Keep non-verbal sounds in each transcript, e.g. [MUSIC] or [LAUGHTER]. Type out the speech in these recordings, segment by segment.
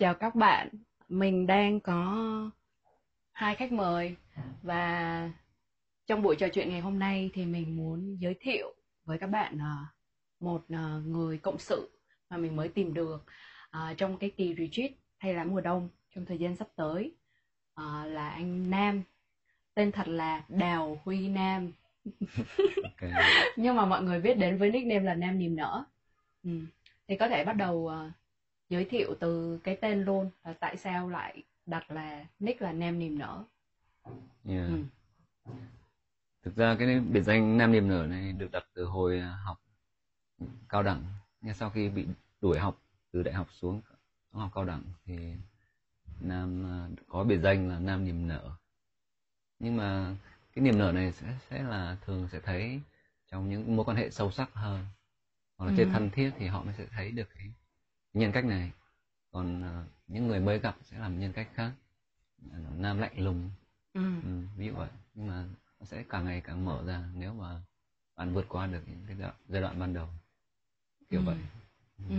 chào các bạn. Mình đang có hai khách mời và trong buổi trò chuyện ngày hôm nay thì mình muốn giới thiệu với các bạn ờ, một ờ, người cộng sự mà mình mới tìm được ờ, trong cái kỳ retreat hay là mùa đông trong thời gian sắp tới là anh Nam tên thật là Đào Huy Nam Ok. [LAUGHS] nhưng mà mọi người biết đến với nickname là Nam Niềm Nở ừ. thì có thể bắt đầu giới thiệu từ cái tên luôn là tại sao lại đặt là nick là Nam Niềm Nở Yeah. ừ. Thực ra cái biệt danh Nam Niềm Nở này được đặt từ hồi học cao đẳng. Nhưng sau khi bị đuổi học từ đại học xuống học cao đẳng thì Nam à, có biệt danh là Nam Niềm Nở. Nhưng mà cái niềm nở này sẽ sẽ là thường sẽ thấy trong những mối quan hệ sâu sắc hơn hoặc là Ừ. trên thân thiết thì họ mới sẽ thấy được cái nhân cách này. Còn à, những người mới gặp sẽ làm nhân cách khác. Nam lạnh lùng Ừ. Ừ, ví dụ vậy nhưng mà nó sẽ càng ngày càng mở ra nếu mà bạn vượt qua được những cái giai đoạn, giai đoạn ban đầu kiểu Ừ. vậy Ừ.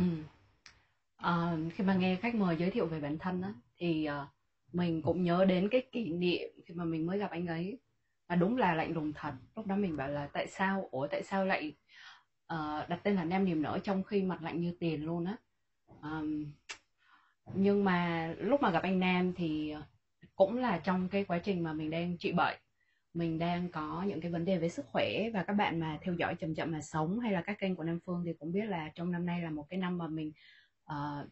Ờ, khi mà nghe khách mời giới thiệu về bản thân á thì ờ, mình cũng nhớ đến cái kỷ niệm khi mà mình mới gặp anh ấy và đúng là lạnh lùng thật lúc đó mình bảo là tại sao ủa tại sao lại ờ, đặt tên là Nam Niềm Nở trong khi mặt lạnh như tiền luôn á um, nhưng mà lúc mà gặp anh Nam thì cũng là trong cái quá trình mà mình đang trị bệnh. Mình đang có những cái vấn đề về sức khỏe và các bạn mà theo dõi chậm chậm mà sống hay là các kênh của Nam Phương thì cũng biết là trong năm nay là một cái năm mà mình uh,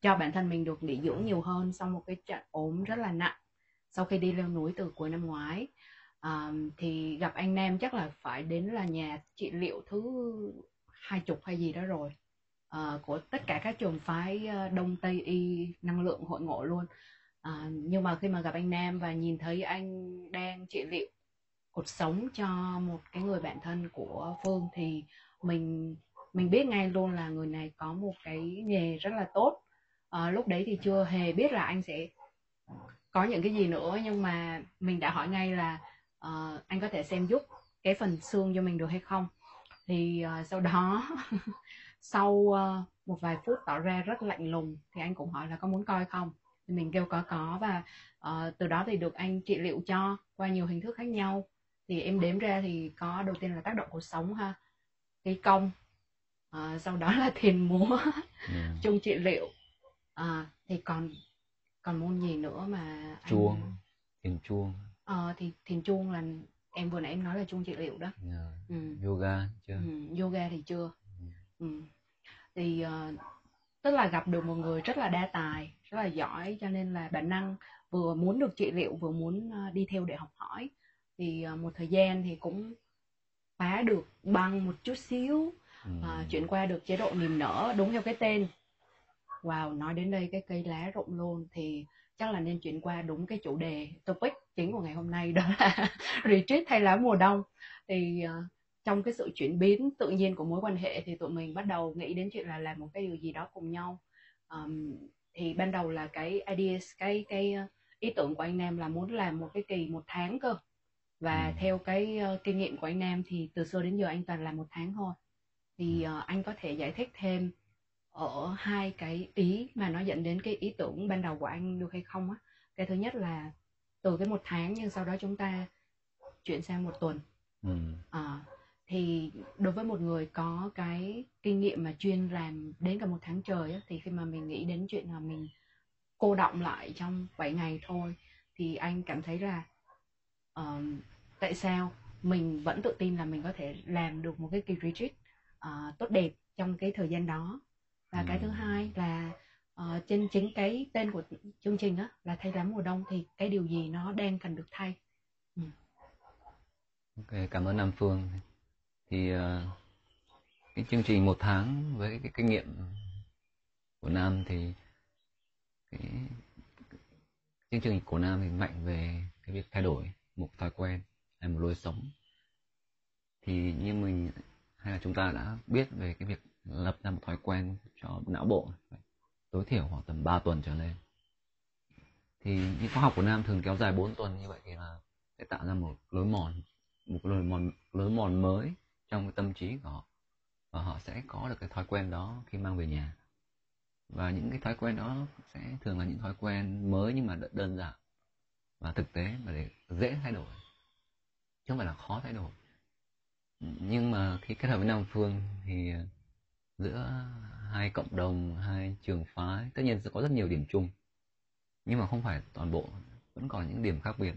cho bản thân mình được nghỉ dưỡng nhiều hơn sau một cái trận ốm rất là nặng sau khi đi leo núi từ cuối năm ngoái. Um, thì gặp anh Nam chắc là phải đến là nhà trị liệu thứ hai chục hay gì đó rồi uh, của tất cả các trường phái uh, Đông Tây y năng lượng hội ngộ luôn. Uh, nhưng mà khi mà gặp anh Nam và nhìn thấy anh đang trị liệu cột sống cho một cái người bạn thân của Phương thì mình mình biết ngay luôn là người này có một cái nghề rất là tốt. Ờ, lúc đấy thì chưa hề biết là anh sẽ có những cái gì nữa nhưng mà mình đã hỏi ngay là uh, anh có thể xem giúp cái phần xương cho mình được hay không. Thì uh, sau đó [LAUGHS] sau ờ, một vài phút tỏ ra rất lạnh lùng thì anh cũng hỏi là có muốn coi không? Thì mình kêu có có và ờ, từ đó thì được anh trị liệu cho qua nhiều hình thức khác nhau. Thì em đếm ra thì có đầu tiên là tác động cuộc sống ha cây công Ờ, sau đó là [LAUGHS] thiền múa ừ. chung trị liệu. À, thì còn còn môn gì nữa mà anh... chuông thiền chuông. Ờ, thì thiền chuông là em vừa nãy em nói là chuông trị liệu đó. Yeah. ừ. yoga chưa? Ừ, yoga thì chưa Ừ. thì ờ, tức là gặp được một người rất là đa tài rất là giỏi cho nên là bản năng vừa muốn được trị liệu vừa muốn ờ, đi theo để học hỏi thì ờ, một thời gian thì cũng phá được băng một chút xíu ừ. à, chuyển qua được chế độ niềm nở đúng theo cái tên wow nói đến đây cái cây lá rụng luôn thì chắc là nên chuyển qua đúng cái chủ đề topic chính của ngày hôm nay đó là [LAUGHS] retreat hay lá mùa đông thì ờ, trong cái sự chuyển biến tự nhiên của mối quan hệ thì tụi mình bắt đầu nghĩ đến chuyện là làm một cái điều gì đó cùng nhau. Ờm, thì ban đầu là cái ideas cái cái ờ, ý tưởng của anh Nam là muốn làm một cái kỳ một tháng cơ. Và Ừ. theo cái ờ, kinh nghiệm của anh Nam thì từ xưa đến giờ anh toàn làm một tháng thôi. Thì ờ, anh có thể giải thích thêm ở hai cái ý mà nó dẫn đến cái ý tưởng ban đầu của anh được hay không á. Cái thứ nhất là từ cái một tháng nhưng sau đó chúng ta chuyển sang một tuần. Ừ. À, thì đối với một người có cái kinh nghiệm mà chuyên làm đến cả một tháng trời á, thì khi mà mình nghĩ đến chuyện là mình cô đọng lại trong 7 ngày thôi thì anh cảm thấy là ờm, tại sao mình vẫn tự tin là mình có thể làm được một cái kỳ retreat ờ, tốt đẹp trong cái thời gian đó. Và cái thứ Ừ. hai là ờ, trên chính cái tên của chương trình á là thay lá mùa đông thì cái điều gì nó đang cần được thay? Ok cảm ơn Nam Phương thì ờ, cái chương trình một tháng với cái kinh nghiệm của Nam thì cái chương trình của Nam thì mạnh về cái việc thay đổi một thói quen hay một lối sống. Thì như mình, hay là chúng ta đã biết về cái việc lập ra một thói quen cho não bộ, tối thiểu khoảng tầm 3 tuần trở lên. Thì những khóa học của Nam thường kéo dài 4 tuần, như vậy thì là sẽ tạo ra một lối mòn, một lối mòn lối mòn mới trong cái tâm trí của họ. Và họ sẽ có được cái thói quen đó khi mang về nhà. Và những cái thói quen đó sẽ thường là những thói quen mới nhưng mà đơn giản và thực tế mà để dễ thay đổi. Chứ không phải là khó thay đổi. Nhưng mà khi kết hợp với nam phương thì ờ, giữa hai cộng đồng, hai trường phái, tất nhiên sẽ có rất nhiều điểm chung. Nhưng mà không phải toàn bộ, vẫn còn những điểm khác biệt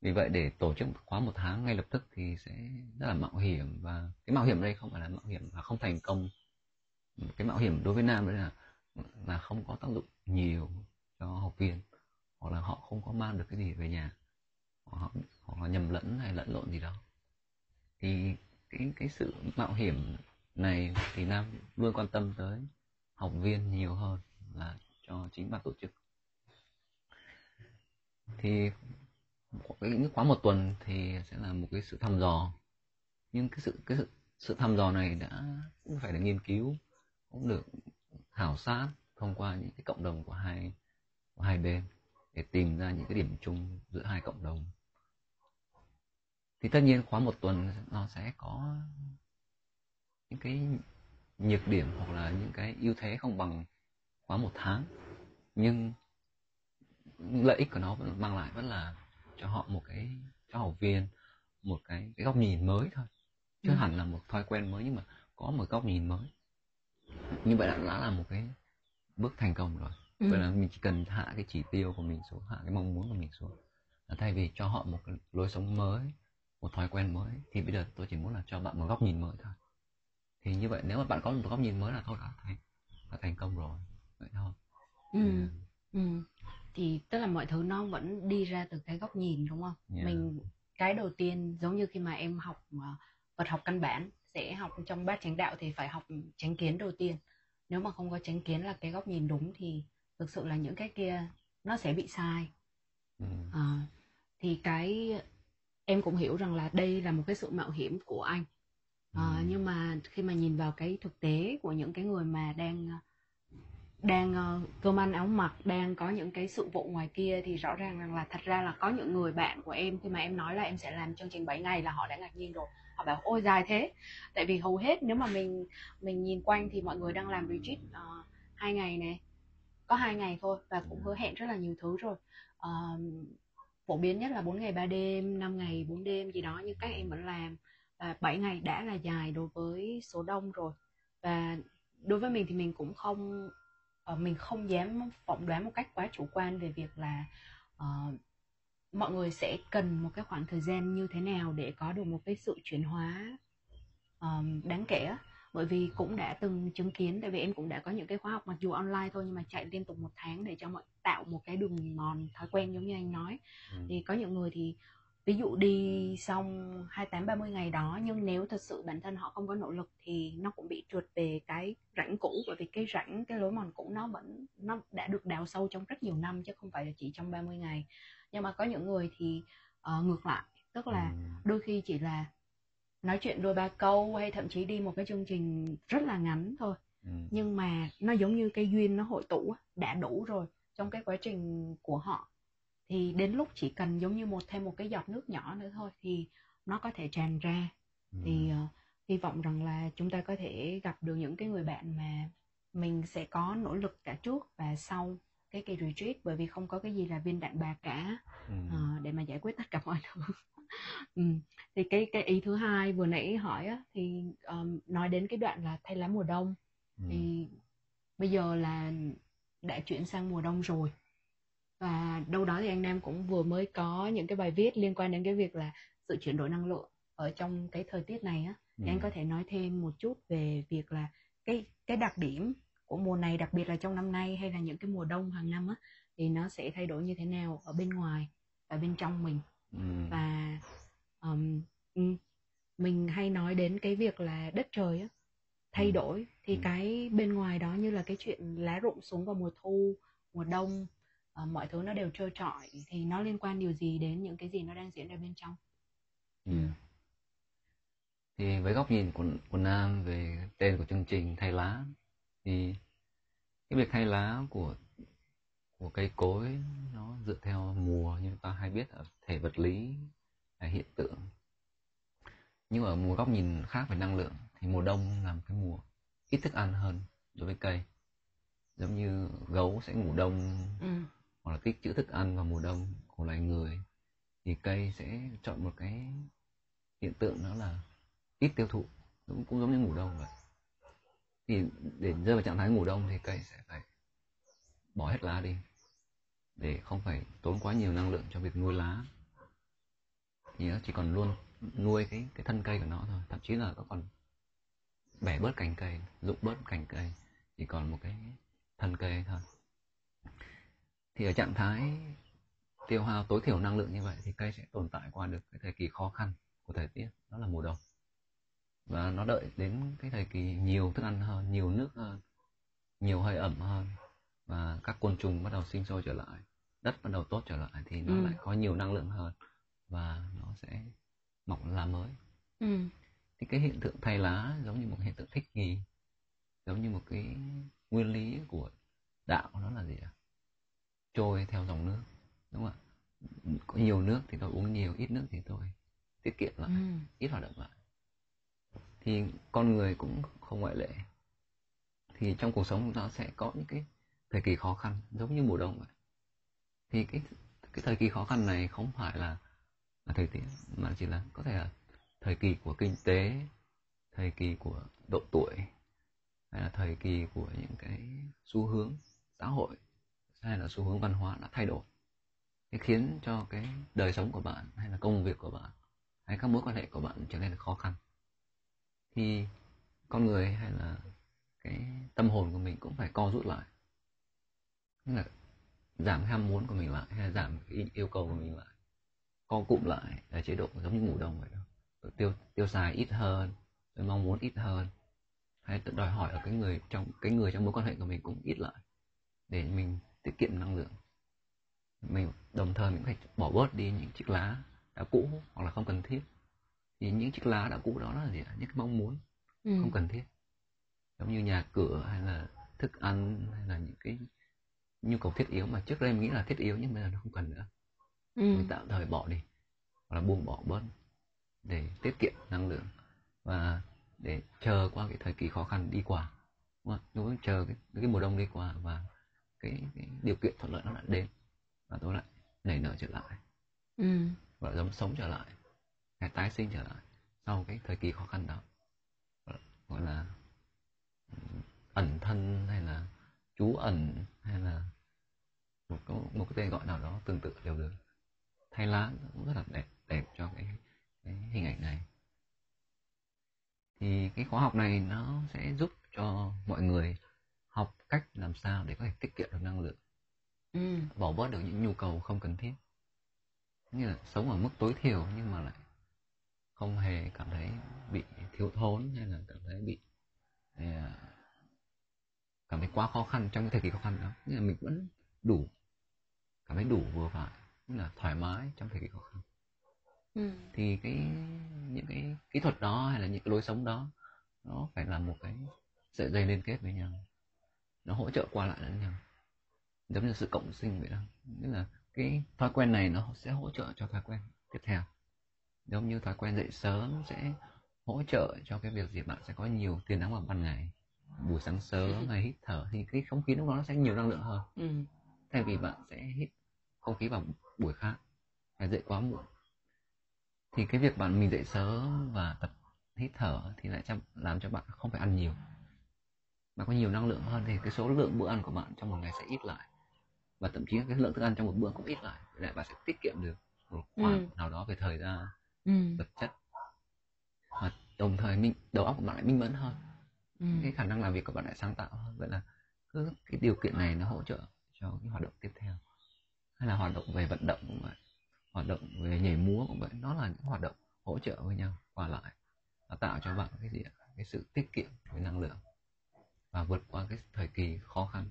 vì vậy để tổ chức khóa một tháng ngay lập tức thì sẽ rất là mạo hiểm và cái mạo hiểm đây không phải là mạo hiểm và không thành công. Cái mạo hiểm đối với nam đấy là là không có tác dụng nhiều cho học viên hoặc là họ không có mang được cái gì về nhà. Hoặc họ, hoặc là nhầm lẫn hay lẫn lộn gì đó. Thì cái cái sự mạo hiểm này thì nam luôn quan tâm tới học viên nhiều hơn là cho chính ban tổ chức. Thì những khóa một tuần thì sẽ là một cái sự thăm dò. Nhưng cái sự cái sự sự thăm dò này đã cũng phải được nghiên cứu, cũng được khảo sát thông qua những cái cộng đồng của hai của hai bên để tìm ra những cái điểm chung giữa hai cộng đồng. Thì tất nhiên khóa một tuần nó sẽ có những cái nhược điểm hoặc là những cái ưu thế không bằng khóa một tháng. Nhưng lợi ích của nó vẫn mang lại vẫn là cho họ một cái cho học viên một cái cái góc nhìn mới thôi. Chứ ừ. hẳn là một thói quen mới nhưng mà có một góc nhìn mới. Như vậy đã, đã là một cái bước thành công rồi. Ừ. vậy là mình chỉ cần hạ cái chỉ tiêu của mình xuống hạ cái mong muốn của mình xuống. Là thay vì cho họ một cái lối sống mới một thói quen mới thì bây giờ tôi chỉ muốn là cho bạn một góc nhìn mới thôi. Thì như vậy nếu mà bạn có một góc nhìn mới là thôi đã thành đã thành công rồi. Vậy thôi. Ừ. Ừ thì tức là mọi thứ nó vẫn đi ra từ cái góc nhìn đúng không yeah. mình cái đầu tiên giống như khi mà em học uh, vật học căn bản sẽ học trong bát chánh đạo thì phải học chánh kiến đầu tiên nếu mà không có chánh kiến là cái góc nhìn đúng thì thực sự là những cái kia nó sẽ bị sai ừ. à, thì cái em cũng hiểu rằng là đây là một cái sự mạo hiểm của anh à, ừ. nhưng mà khi mà nhìn vào cái thực tế của những cái người mà đang đang uh, cơm ăn áo mặc đang có những cái sự vụ ngoài kia thì rõ ràng rằng là thật ra là có những người bạn của em khi mà em nói là em sẽ làm chương trình 7 ngày là họ đã ngạc nhiên rồi. Họ bảo ôi dài thế. Tại vì hầu hết nếu mà mình mình nhìn quanh thì mọi người đang làm retreat uh, hai ngày này có hai ngày thôi và cũng hứa hẹn rất là nhiều thứ rồi. Uh, phổ biến nhất là 4 ngày 3 đêm 5 ngày 4 đêm gì đó nhưng các em vẫn làm và 7 ngày đã là dài đối với số đông rồi. Và đối với mình thì mình cũng không uh, mình không dám phỏng đoán một cách quá chủ quan về việc là uh, mọi người sẽ cần một cái khoảng thời gian như thế nào để có được một cái sự chuyển hóa um, đáng kể bởi vì cũng đã từng chứng kiến tại vì em cũng đã có những cái khóa học mặc dù online thôi nhưng mà chạy liên tục một tháng để cho mọi tạo một cái đường mòn thói quen giống như anh nói ừ. thì có những người thì ví dụ đi xong 28 30 ngày đó nhưng nếu thật sự bản thân họ không có nỗ lực thì nó cũng bị trượt về cái rãnh cũ bởi vì cái rãnh cái lối mòn cũ nó vẫn nó đã được đào sâu trong rất nhiều năm chứ không phải là chỉ trong 30 ngày nhưng mà có những người thì uh, ngược lại tức là ừ. đôi khi chỉ là nói chuyện đôi ba câu hay thậm chí đi một cái chương trình rất là ngắn thôi ừ. nhưng mà nó giống như cái duyên nó hội tụ đã đủ rồi trong cái quá trình của họ thì đến lúc chỉ cần giống như một thêm một cái giọt nước nhỏ nữa thôi thì nó có thể tràn ra ừ. thì uh, hy vọng rằng là chúng ta có thể gặp được những cái người bạn mà mình sẽ có nỗ lực cả trước và sau cái kỳ retreat bởi vì không có cái gì là viên đạn bạc cả ừ. uh, để mà giải quyết tất cả mọi thứ [LAUGHS] ừ. thì cái cái ý thứ hai vừa nãy hỏi á, thì um, nói đến cái đoạn là thay lá mùa đông ừ. thì bây giờ là đã chuyển sang mùa đông rồi và đâu đó thì anh Nam cũng vừa mới có những cái bài viết liên quan đến cái việc là sự chuyển đổi năng lượng ở trong cái thời tiết này á thì ừ. anh có thể nói thêm một chút về việc là cái cái đặc điểm của mùa này đặc biệt là trong năm nay hay là những cái mùa đông hàng năm á thì nó sẽ thay đổi như thế nào ở bên ngoài và bên trong mình ừ. và um, mình hay nói đến cái việc là đất trời á thay ừ. đổi thì ừ. cái bên ngoài đó như là cái chuyện lá rụng xuống vào mùa thu mùa đông uh, mọi thứ nó đều trơ trọi thì nó liên quan điều gì đến những cái gì nó đang diễn ra bên trong ừ. Thì với góc nhìn của của nam về tên của chương trình thay lá thì cái việc thay lá của của cây cối nó dựa theo mùa như ta hay biết ở thể vật lý là hiện tượng nhưng ở mùa góc nhìn khác về năng lượng thì mùa đông là một cái mùa ít thức ăn hơn đối với cây giống như gấu sẽ ngủ đông ừ. hoặc là tích trữ thức ăn vào mùa đông của loài người thì cây sẽ chọn một cái hiện tượng đó là ít tiêu thụ cũng, cũng giống như ngủ đông vậy. Thì để rơi vào trạng thái ngủ đông thì cây sẽ phải bỏ hết lá đi để không phải tốn quá nhiều năng lượng cho việc nuôi lá. Thì nó chỉ còn luôn nuôi cái cái thân cây của nó thôi thậm chí là nó còn bẻ bớt cành cây rụng bớt cành cây chỉ còn một cái thân cây thôi. Thì ở trạng thái tiêu hao tối thiểu năng lượng như vậy thì cây sẽ tồn tại qua được cái thời kỳ khó khăn của thời tiết đó là mùa đông và nó đợi đến cái thời kỳ nhiều thức ăn hơn nhiều nước hơn nhiều hơi ẩm hơn và các côn trùng bắt đầu sinh sôi trở lại đất bắt đầu tốt trở lại thì nó Ừ. lại có nhiều năng lượng hơn và nó sẽ mọc lá mới Ừ. thì cái hiện tượng thay lá giống như một hiện tượng thích nghi giống như một cái nguyên lý của đạo nó là gì ạ trôi theo dòng nước đúng không ạ có nhiều nước thì tôi uống nhiều ít nước thì tôi tiết kiệm lại Ừ. ít hoạt động lại thì con người cũng không ngoại lệ. Thì trong cuộc sống chúng ta sẽ có những cái thời kỳ khó khăn, giống như mùa đông vậy. Thì cái cái thời kỳ khó khăn này không phải là là thời tiết, mà chỉ là có thể là thời kỳ của kinh tế, thời kỳ của độ tuổi, hay là thời kỳ của những cái xu hướng xã hội, hay là xu hướng văn hóa đã thay đổi. Cái khiến cho cái đời sống của bạn, hay là công việc của bạn, hay các mối quan hệ của bạn trở nên khó khăn thì con người hay là cái tâm hồn của mình cũng phải co rút lại. Tức là giảm ham muốn của mình lại, hay là giảm cái yêu cầu của mình lại. Co cụm lại là chế độ giống như ngủ đông vậy đó. Tiêu tiêu xài ít hơn mong muốn ít hơn. Hay tự đòi hỏi ở cái người trong, cái người trong mối quan hệ của mình cũng ít lại, để mình tiết kiệm năng lượng. Mình đồng thời mình phải bỏ bớt đi những chiếc lá đã cũ hoặc là không cần thiết thì những chiếc lá đã cũ đó là gì những cái mong muốn Ừ. không cần thiết giống như nhà cửa hay là thức ăn hay là những cái nhu cầu thiết yếu mà trước đây mình nghĩ là thiết yếu nhưng bây giờ nó không cần nữa Ừ. mình tạm thời bỏ đi hoặc là buông bỏ bớt để tiết kiệm năng lượng và để chờ qua cái thời kỳ khó khăn đi qua đúng không? Chờ cái, cái mùa đông đi qua và cái, cái điều kiện thuận lợi nó lại đến và tôi lại nảy nở trở lại Ừ. là giống sống trở lại hay tái sinh trở lại sau cái thời kỳ khó khăn đó. Gọi là ừm, ẩn thân hay là trú ẩn hay là một cái, một cái tên gọi nào đó tương tự đều được. Thay lá cũng rất là đẹp đẹp cho cái, cái hình ảnh này. Thì cái khóa học này nó sẽ giúp cho mọi người học cách làm sao để có thể tiết kiệm được năng lượng. Ừ. bỏ bớt được những nhu cầu không cần thiết. Như là sống ở mức tối thiểu nhưng mà lại không hề cảm thấy bị thiếu thốn hay là cảm thấy bị à, cảm thấy quá khó khăn trong cái thời kỳ khó khăn đó. Nghĩa là mình vẫn đủ cảm thấy đủ vừa phải là thoải mái trong thời kỳ khó khăn. Ừ. thì cái những cái kỹ thuật đó hay là những cái lối sống đó nó phải là một cái sợi dây liên kết với nhau. Nó hỗ trợ qua lại lẫn nhau. Giống như sự cộng sinh vậy đó. Nghĩa là cái thói quen này nó sẽ hỗ trợ cho thói quen tiếp theo giống như thói quen dậy sớm sẽ hỗ trợ cho cái việc gì bạn sẽ có nhiều tia nắng vào ban ngày. Buổi sáng sớm [LAUGHS] hay hít thở thì cái không khí lúc đó nó sẽ nhiều năng lượng hơn. Ừ. thay vì bạn sẽ hít không khí vào buổi khác hay dậy quá muộn. Thì cái việc bạn mình dậy sớm và tập hít thở thì lại làm cho bạn không phải ăn nhiều. Mà có nhiều năng lượng hơn thì cái số lượng bữa ăn của bạn trong một ngày sẽ ít lại. Và thậm chí cái lượng thức ăn trong một bữa cũng ít lại. Để bạn sẽ tiết kiệm được một khoản Ừ. nào đó về thời gian Ừ. vật chất. Và đồng thời minh đầu óc của bạn lại minh mẫn hơn. Ừ. cái khả năng làm việc của bạn lại sáng tạo hơn. Vậy là cứ cái điều kiện này nó hỗ trợ cho cái hoạt động tiếp theo. Hay là hoạt động về vận động cũng vậy hoạt động về nhảy múa cũng vậy. Nó là những hoạt động hỗ trợ với nhau qua lại. Và tạo cho bạn cái gì ạ? Cái sự tiết kiệm với năng lượng. Và vượt qua cái thời kỳ khó khăn.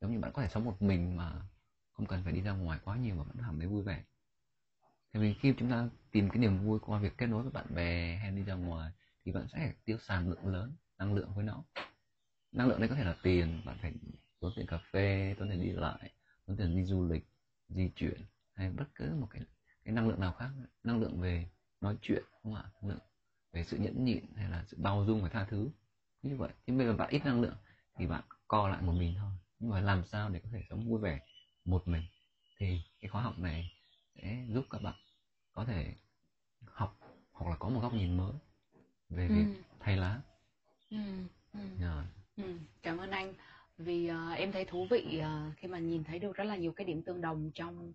Giống như bạn có thể sống một mình mà không cần phải đi ra ngoài quá nhiều mà vẫn cảm thấy vui vẻ tại vì khi chúng ta tìm cái niềm vui qua việc kết nối với bạn bè hay đi ra ngoài, thì bạn sẽ tiêu xài lượng lớn năng lượng với nó. Năng lượng đấy có thể là tiền, bạn phải tốn tiền cà phê, tốn tiền đi lại, tốn tiền đi du lịch, di chuyển, hay bất cứ một cái cái năng lượng nào khác. Năng lượng về nói chuyện không ạ? Năng lượng về sự nhẫn nhịn, hay là sự bao dung và tha thứ. Như vậy thì bây giờ bạn ít năng lượng, thì bạn co lại một mình thôi. Nhưng mà làm sao để có thể sống vui vẻ một mình? Thì cái khóa học này sẽ giúp các bạn có thể học hoặc là có một góc nhìn mới về việc Ừ. thay lá Ừ. Ừ. Rồi. Ừ. Cảm ơn anh vì ờ, em thấy thú vị ờ, khi mà nhìn thấy được rất là nhiều cái điểm tương đồng trong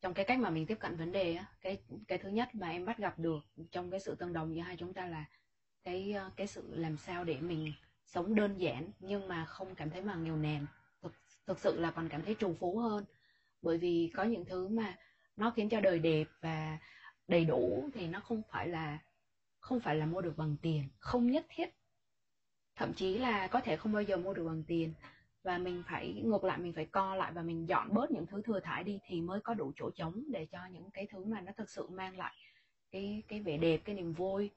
trong cái cách mà mình tiếp cận vấn đề á cái cái thứ nhất mà em bắt gặp được trong cái sự tương đồng giữa hai chúng ta là cái ờ, cái sự làm sao để mình sống đơn giản nhưng mà không cảm thấy mà nghèo nàn thực thực sự là còn cảm thấy trù phú hơn bởi vì có những thứ mà nó khiến cho đời đẹp và đầy đủ thì nó không phải là không phải là mua được bằng tiền không nhất thiết. Thậm chí là có thể không bao giờ mua được bằng tiền. Và mình phải ngược lại mình phải co lại và mình dọn bớt những thứ thừa thải đi thì mới có đủ chỗ trống để cho những cái thứ mà nó thực sự mang lại cái cái vẻ đẹp cái niềm vui.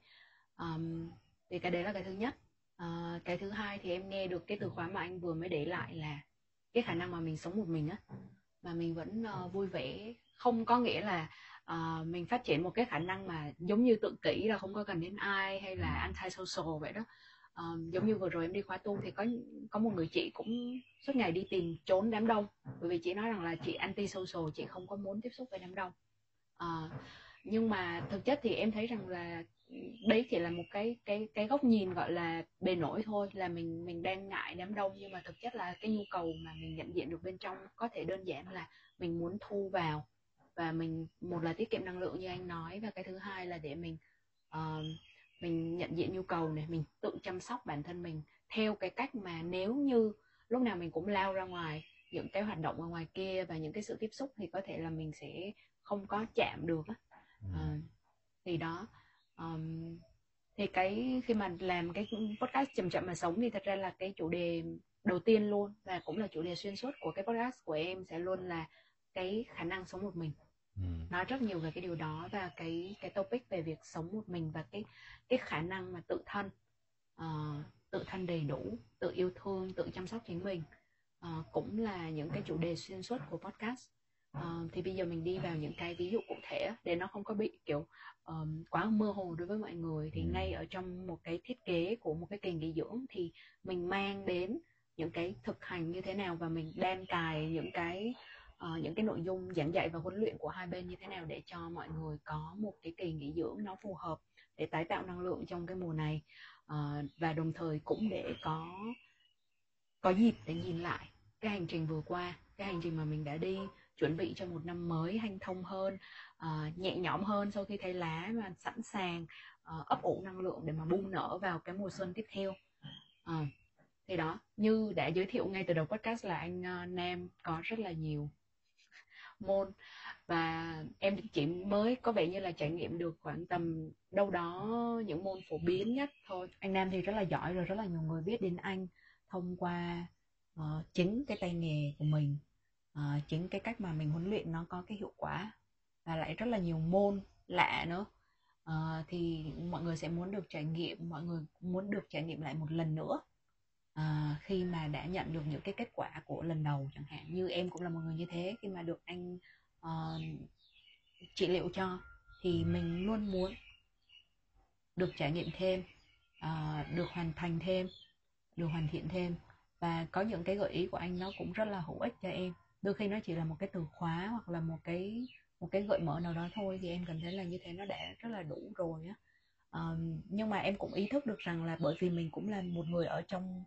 Um, thì cái đấy là cái thứ nhất. Uh, cái thứ hai thì em nghe được cái từ khóa mà anh vừa mới để lại là cái khả năng mà mình sống một mình á mà mình vẫn uh, vui vẻ không có nghĩa là ờ, mình phát triển một cái khả năng mà giống như tự kỷ là không có cần đến ai hay là anti social vậy đó. Ờ, giống như vừa rồi em đi khóa tu thì có có một người chị cũng suốt ngày đi tìm trốn đám đông. Bởi vì chị nói rằng là chị anti social chị không có muốn tiếp xúc với đám đông. Ờ, nhưng mà thực chất thì em thấy rằng là đấy chỉ là một cái cái cái góc nhìn gọi là bề nổi thôi là mình mình đang ngại đám đông. Nhưng mà thực chất là cái nhu cầu mà mình nhận diện được bên trong có thể đơn giản là mình muốn thu vào và mình một là tiết kiệm năng lượng như anh nói và cái thứ hai là để mình ờ, mình nhận diện nhu cầu này mình tự chăm sóc bản thân mình theo cái cách mà nếu như lúc nào mình cũng lao ra ngoài những cái hoạt động ở ngoài kia và những cái sự tiếp xúc thì có thể là mình sẽ không có chạm được á. Ờ, thì đó ờm, thì cái khi mà làm cái podcast chậm chậm mà sống thì thật ra là cái chủ đề đầu tiên luôn và cũng là chủ đề xuyên suốt của cái podcast của em sẽ luôn là cái khả năng sống một mình Ừ. nói rất nhiều về cái điều đó và cái cái topic về việc sống một mình và cái cái khả năng mà tự thân ờ, tự thân đầy đủ tự yêu thương tự chăm sóc chính mình ờ, cũng là những cái chủ đề xuyên suốt của podcast Ờ, thì bây giờ mình đi vào những cái ví dụ cụ thể để nó không có bị kiểu ờm, quá mơ hồ đối với mọi người thì Ừ. ngay ở trong một cái thiết kế của một cái kỳ nghỉ dưỡng thì mình mang đến những cái thực hành như thế nào và mình đan cài những cái Ờ, những cái nội dung giảng dạy và huấn luyện của hai bên như thế nào để cho mọi người có một cái kỳ nghỉ dưỡng nó phù hợp để tái tạo năng lượng trong cái mùa này Ờ, và đồng thời cũng để có có dịp để nhìn lại cái hành trình vừa qua cái hành trình mà mình đã đi chuẩn bị cho một năm mới hanh thông hơn ờ, nhẹ nhõm hơn sau khi thấy lá và sẵn sàng ờ, ấp ủ năng lượng để mà bung nở vào cái mùa xuân tiếp theo. Ờ, thì đó như đã giới thiệu ngay từ đầu podcast là anh uh, Nam có rất là nhiều môn và em chỉ mới có vẻ như là trải nghiệm được khoảng tầm đâu đó những môn phổ biến nhất thôi. Anh Nam thì rất là giỏi rồi rất là nhiều người biết đến anh thông qua uh, chính cái tay nghề của mình uh, chính cái cách mà mình huấn luyện nó có cái hiệu quả và lại rất là nhiều môn lạ nữa. Uh, thì mọi người sẽ muốn được trải nghiệm mọi người muốn được trải nghiệm lại một lần nữa à, khi mà đã nhận được những cái kết quả của lần đầu chẳng hạn như em cũng là một người như thế khi mà được anh uh, trị liệu cho thì mình luôn muốn được trải nghiệm thêm uh, được hoàn thành thêm được hoàn thiện thêm. Và có những cái gợi ý của anh nó cũng rất là hữu ích cho em. Đôi khi nó chỉ là một cái từ khóa hoặc là một cái một cái gợi mở nào đó thôi thì em cảm thấy là như thế nó đã rất là đủ rồi á. Ờm, nhưng mà em cũng ý thức được rằng là bởi vì mình cũng là một người ở trong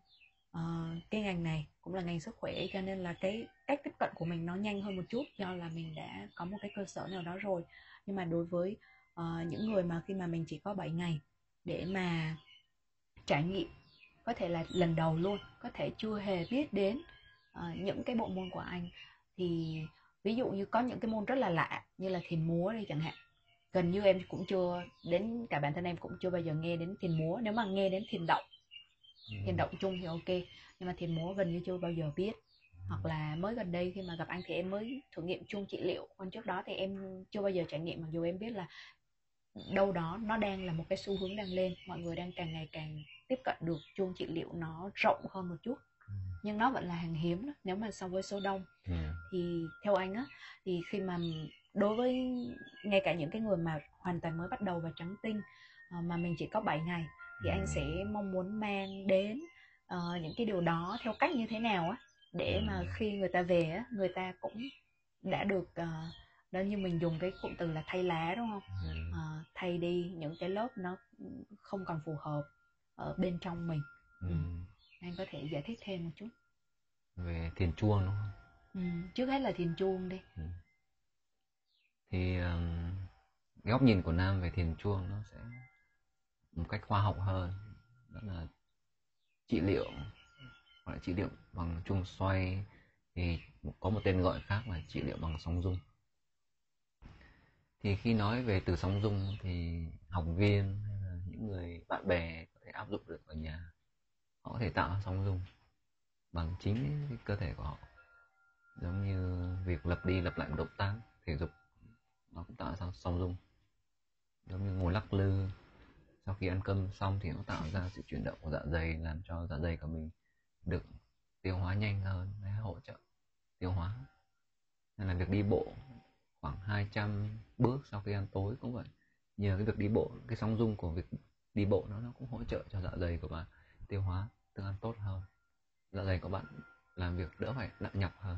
uh, cái ngành này cũng là ngành sức khỏe cho nên là cái cách tiếp cận của mình nó nhanh hơn một chút do là mình đã có một cái cơ sở nào đó rồi. Nhưng mà đối với uh, những người mà khi mà mình chỉ có 7 ngày để mà trải nghiệm có thể là lần đầu luôn có thể chưa hề biết đến uh, những cái bộ môn của anh thì ví dụ như có những cái môn rất là lạ như là thiền múa đi chẳng hạn. Gần như em cũng chưa đến cả bản thân em cũng chưa bao giờ nghe đến thiền múa. Nếu mà nghe đến thiền động thiền động chung thì ok. Nhưng mà thiền múa gần như chưa bao giờ biết. Hoặc là mới gần đây khi mà gặp anh thì em mới thử nghiệm chuông trị liệu. Còn trước đó thì em chưa bao giờ trải nghiệm mặc dù em biết là đâu đó nó đang là một cái xu hướng đang lên. Mọi người đang càng ngày càng tiếp cận được chuông trị liệu nó rộng hơn một chút. Ừ. nhưng nó vẫn là hàng hiếm đó, nếu mà so với số đông. Ừ. thì theo anh á thì khi mà đối với ngay cả những cái người mà hoàn toàn mới bắt đầu và trắng tinh ờ, mà mình chỉ có 7 ngày thì anh sẽ mong muốn mang đến ờ, những cái điều đó theo cách như thế nào á để mà khi người ta về á người ta cũng đã được uh, đó như mình dùng cái cụm từ là thay lá đúng không uh, thay đi những cái lớp nó không còn phù hợp ở bên trong mình Ừ. Ừ. anh có thể giải thích thêm một chút về thiền chuông đúng không ừ. trước hết là thiền chuông đi ừ. thì um, góc nhìn của nam về thiền chuông nó sẽ một cách khoa học hơn. Đó là trị liệu, gọi là trị liệu bằng chuông xoay, thì có một tên gọi khác là trị liệu bằng sóng rung. Thì khi nói về từ sóng rung thì học viên hay là những người bạn bè có thể áp dụng được ở nhà, họ có thể tạo sóng rung bằng chính cái cơ thể của họ. Giống như việc lập đi lập lại một động tác thể dục, nó cũng tạo ra sóng rung. Giống như ngồi lắc lư sau khi ăn cơm xong thì nó tạo ra sự chuyển động của dạ dày, làm cho dạ dày của mình được tiêu hóa nhanh hơn để hỗ trợ tiêu hóa. Hay là việc đi bộ khoảng 200 bước sau khi ăn tối cũng vậy. Nhờ cái việc đi bộ, cái sóng rung của việc đi bộ nó nó cũng hỗ trợ cho dạ dày của bạn tiêu hóa tương ăn tốt hơn. Dạ dày của bạn làm việc đỡ phải nặng nhọc hơn.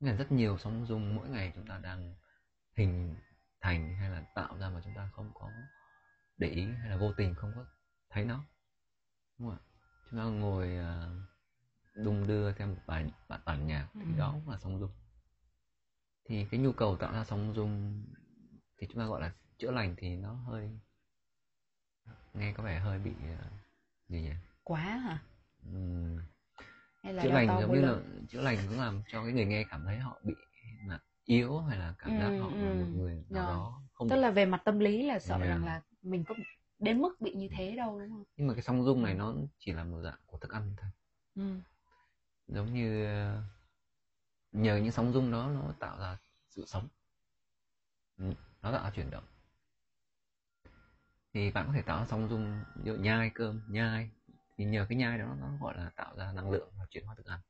Nên rất nhiều sóng rung mỗi ngày chúng ta đang hình thành hay là tạo ra mà chúng ta không có để ý hay là vô tình không có thấy nó đúng không ạ chúng ta ngồi uh, đung đưa theo một bài bản, bản nhạc thì Ừ. đó cũng là sóng rung thì cái nhu cầu tạo ra sóng rung thì chúng ta gọi là chữa lành thì nó hơi nghe có vẻ hơi bị uh, gì nhỉ quá hả hay là chữa lành giống như là lưng? chữa lành cũng làm cho cái người nghe cảm thấy họ bị là yếu hay là cảm giác Ừ, họ là ừ, một người nào rồi. đó không tức được là về mặt tâm lý là sợ Yeah. rằng là mình có đến mức bị như thế đâu đúng không? Nhưng mà cái sóng rung này nó chỉ là một dạng của thức ăn thôi. Ừ. giống như ờ, nhờ những sóng rung đó nó tạo ra sự sống. Ừ, nó tạo ra chuyển động. Thì bạn có thể tạo ra sóng rung ví dụ nhai cơm nhai. Thì nhờ cái nhai đó nó gọi là tạo ra năng lượng và chuyển hóa thức ăn.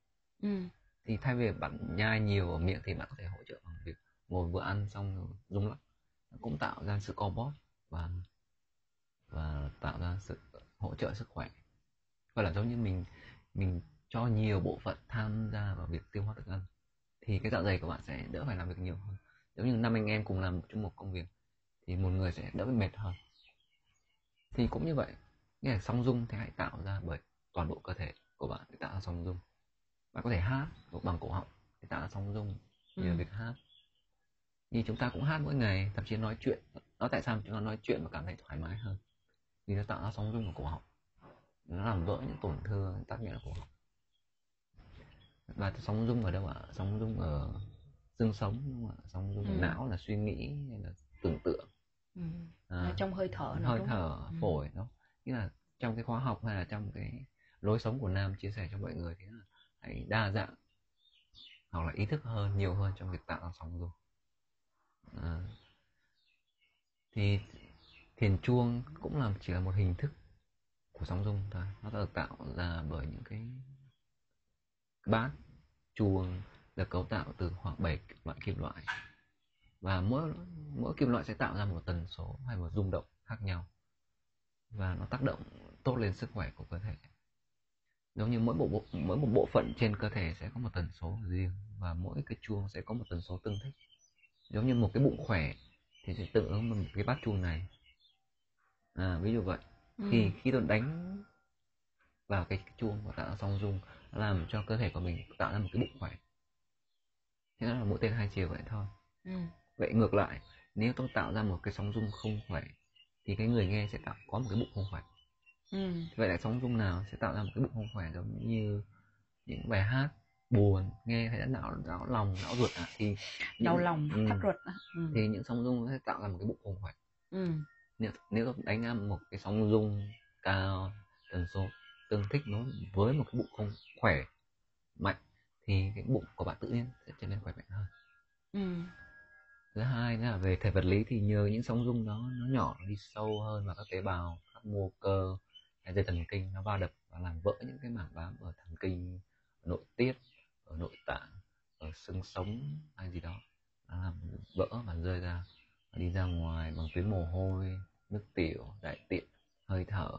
Ừ. thì thay vì bạn nhai nhiều ở miệng thì bạn có thể hỗ trợ bằng việc ngồi vừa ăn xong rồi rung lắc cũng tạo ra sự co bóp và và tạo ra sự hỗ trợ sức khỏe. Gọi là giống như mình mình cho nhiều bộ phận tham gia vào việc tiêu hóa thức ăn thì cái dạ dày của bạn sẽ đỡ phải làm việc nhiều hơn. Giống như năm anh em cùng làm chung một công việc thì một người sẽ đỡ bị mệt hơn. Thì cũng như vậy nghĩa là song dung thì hãy tạo ra bởi toàn bộ cơ thể của bạn để tạo ra song dung. Bạn có thể hát bằng cổ họng để tạo ra song dung nhờ Ừ. việc hát. Như chúng ta cũng hát mỗi ngày thậm chí nói chuyện đó tại sao chúng ta nói chuyện mà cảm thấy thoải mái hơn vì nó tạo ra sóng rung ở cổ họng nó làm vỡ những tổn thương tắc nghẽn ở cổ họng và sóng rung ở đâu ạ sóng rung ở xương sống đúng không ạ sóng rung Ừ. não là suy nghĩ hay là tưởng tượng Ừ. à, trong hơi thở nữa hơi đúng thở? Ừ. phổi đó nghĩa là trong cái khóa học hay là trong cái lối sống của nam chia sẻ cho mọi người thì là hãy đa dạng hoặc là ý thức hơn nhiều hơn trong việc tạo ra sóng rung à, thì thiền chuông cũng là chỉ là một hình thức của sóng rung thôi. Nó được tạo ra bởi những cái bát chuông được cấu tạo từ khoảng 7 loại kim loại. Và mỗi mỗi kim loại sẽ tạo ra một tần số hay một rung động khác nhau. Và nó tác động tốt lên sức khỏe của cơ thể. Giống như mỗi bộ, bộ mỗi một bộ phận trên cơ thể sẽ có một tần số riêng và mỗi cái chuông sẽ có một tần số tương thích. Giống như một cái bụng khỏe thì sẽ tương ứng với một cái bát chuông này à, ví dụ vậy Ừ. thì khi tôi đánh vào cái chuông và tạo ra song rung nó làm cho cơ thể của mình tạo ra một cái bụng khỏe thế đó là mỗi tên hai chiều vậy thôi Ừ. vậy ngược lại nếu tôi tạo ra một cái sóng rung không khỏe thì cái người nghe sẽ tạo có một cái bụng không khỏe Ừ. vậy là sóng rung nào sẽ tạo ra một cái bụng không khỏe giống như những bài hát buồn nghe thấy đã não não lòng não ruột à thì những- đau lòng ừ, thắt ruột ừ. thì những sóng rung sẽ tạo ra một cái bụng không khỏe ừ. Nếu nếu đánh ra một cái sóng rung cao tần số tương thích nó với một cái bụng không khỏe mạnh thì cái bụng của bạn tự nhiên sẽ trở nên khỏe mạnh hơn Ừ. thứ hai nữa là về thể vật lý thì nhờ những sóng rung đó nó nhỏ nó đi sâu hơn vào các tế bào các mô cơ hay dây thần kinh nó va đập và làm vỡ những cái mảng bám ở thần kinh ở nội tiết ở nội tạng ở xương sống hay gì đó nó làm vỡ và rơi ra đi ra ngoài bằng tuyến mồ hôi nước tiểu đại tiện hơi thở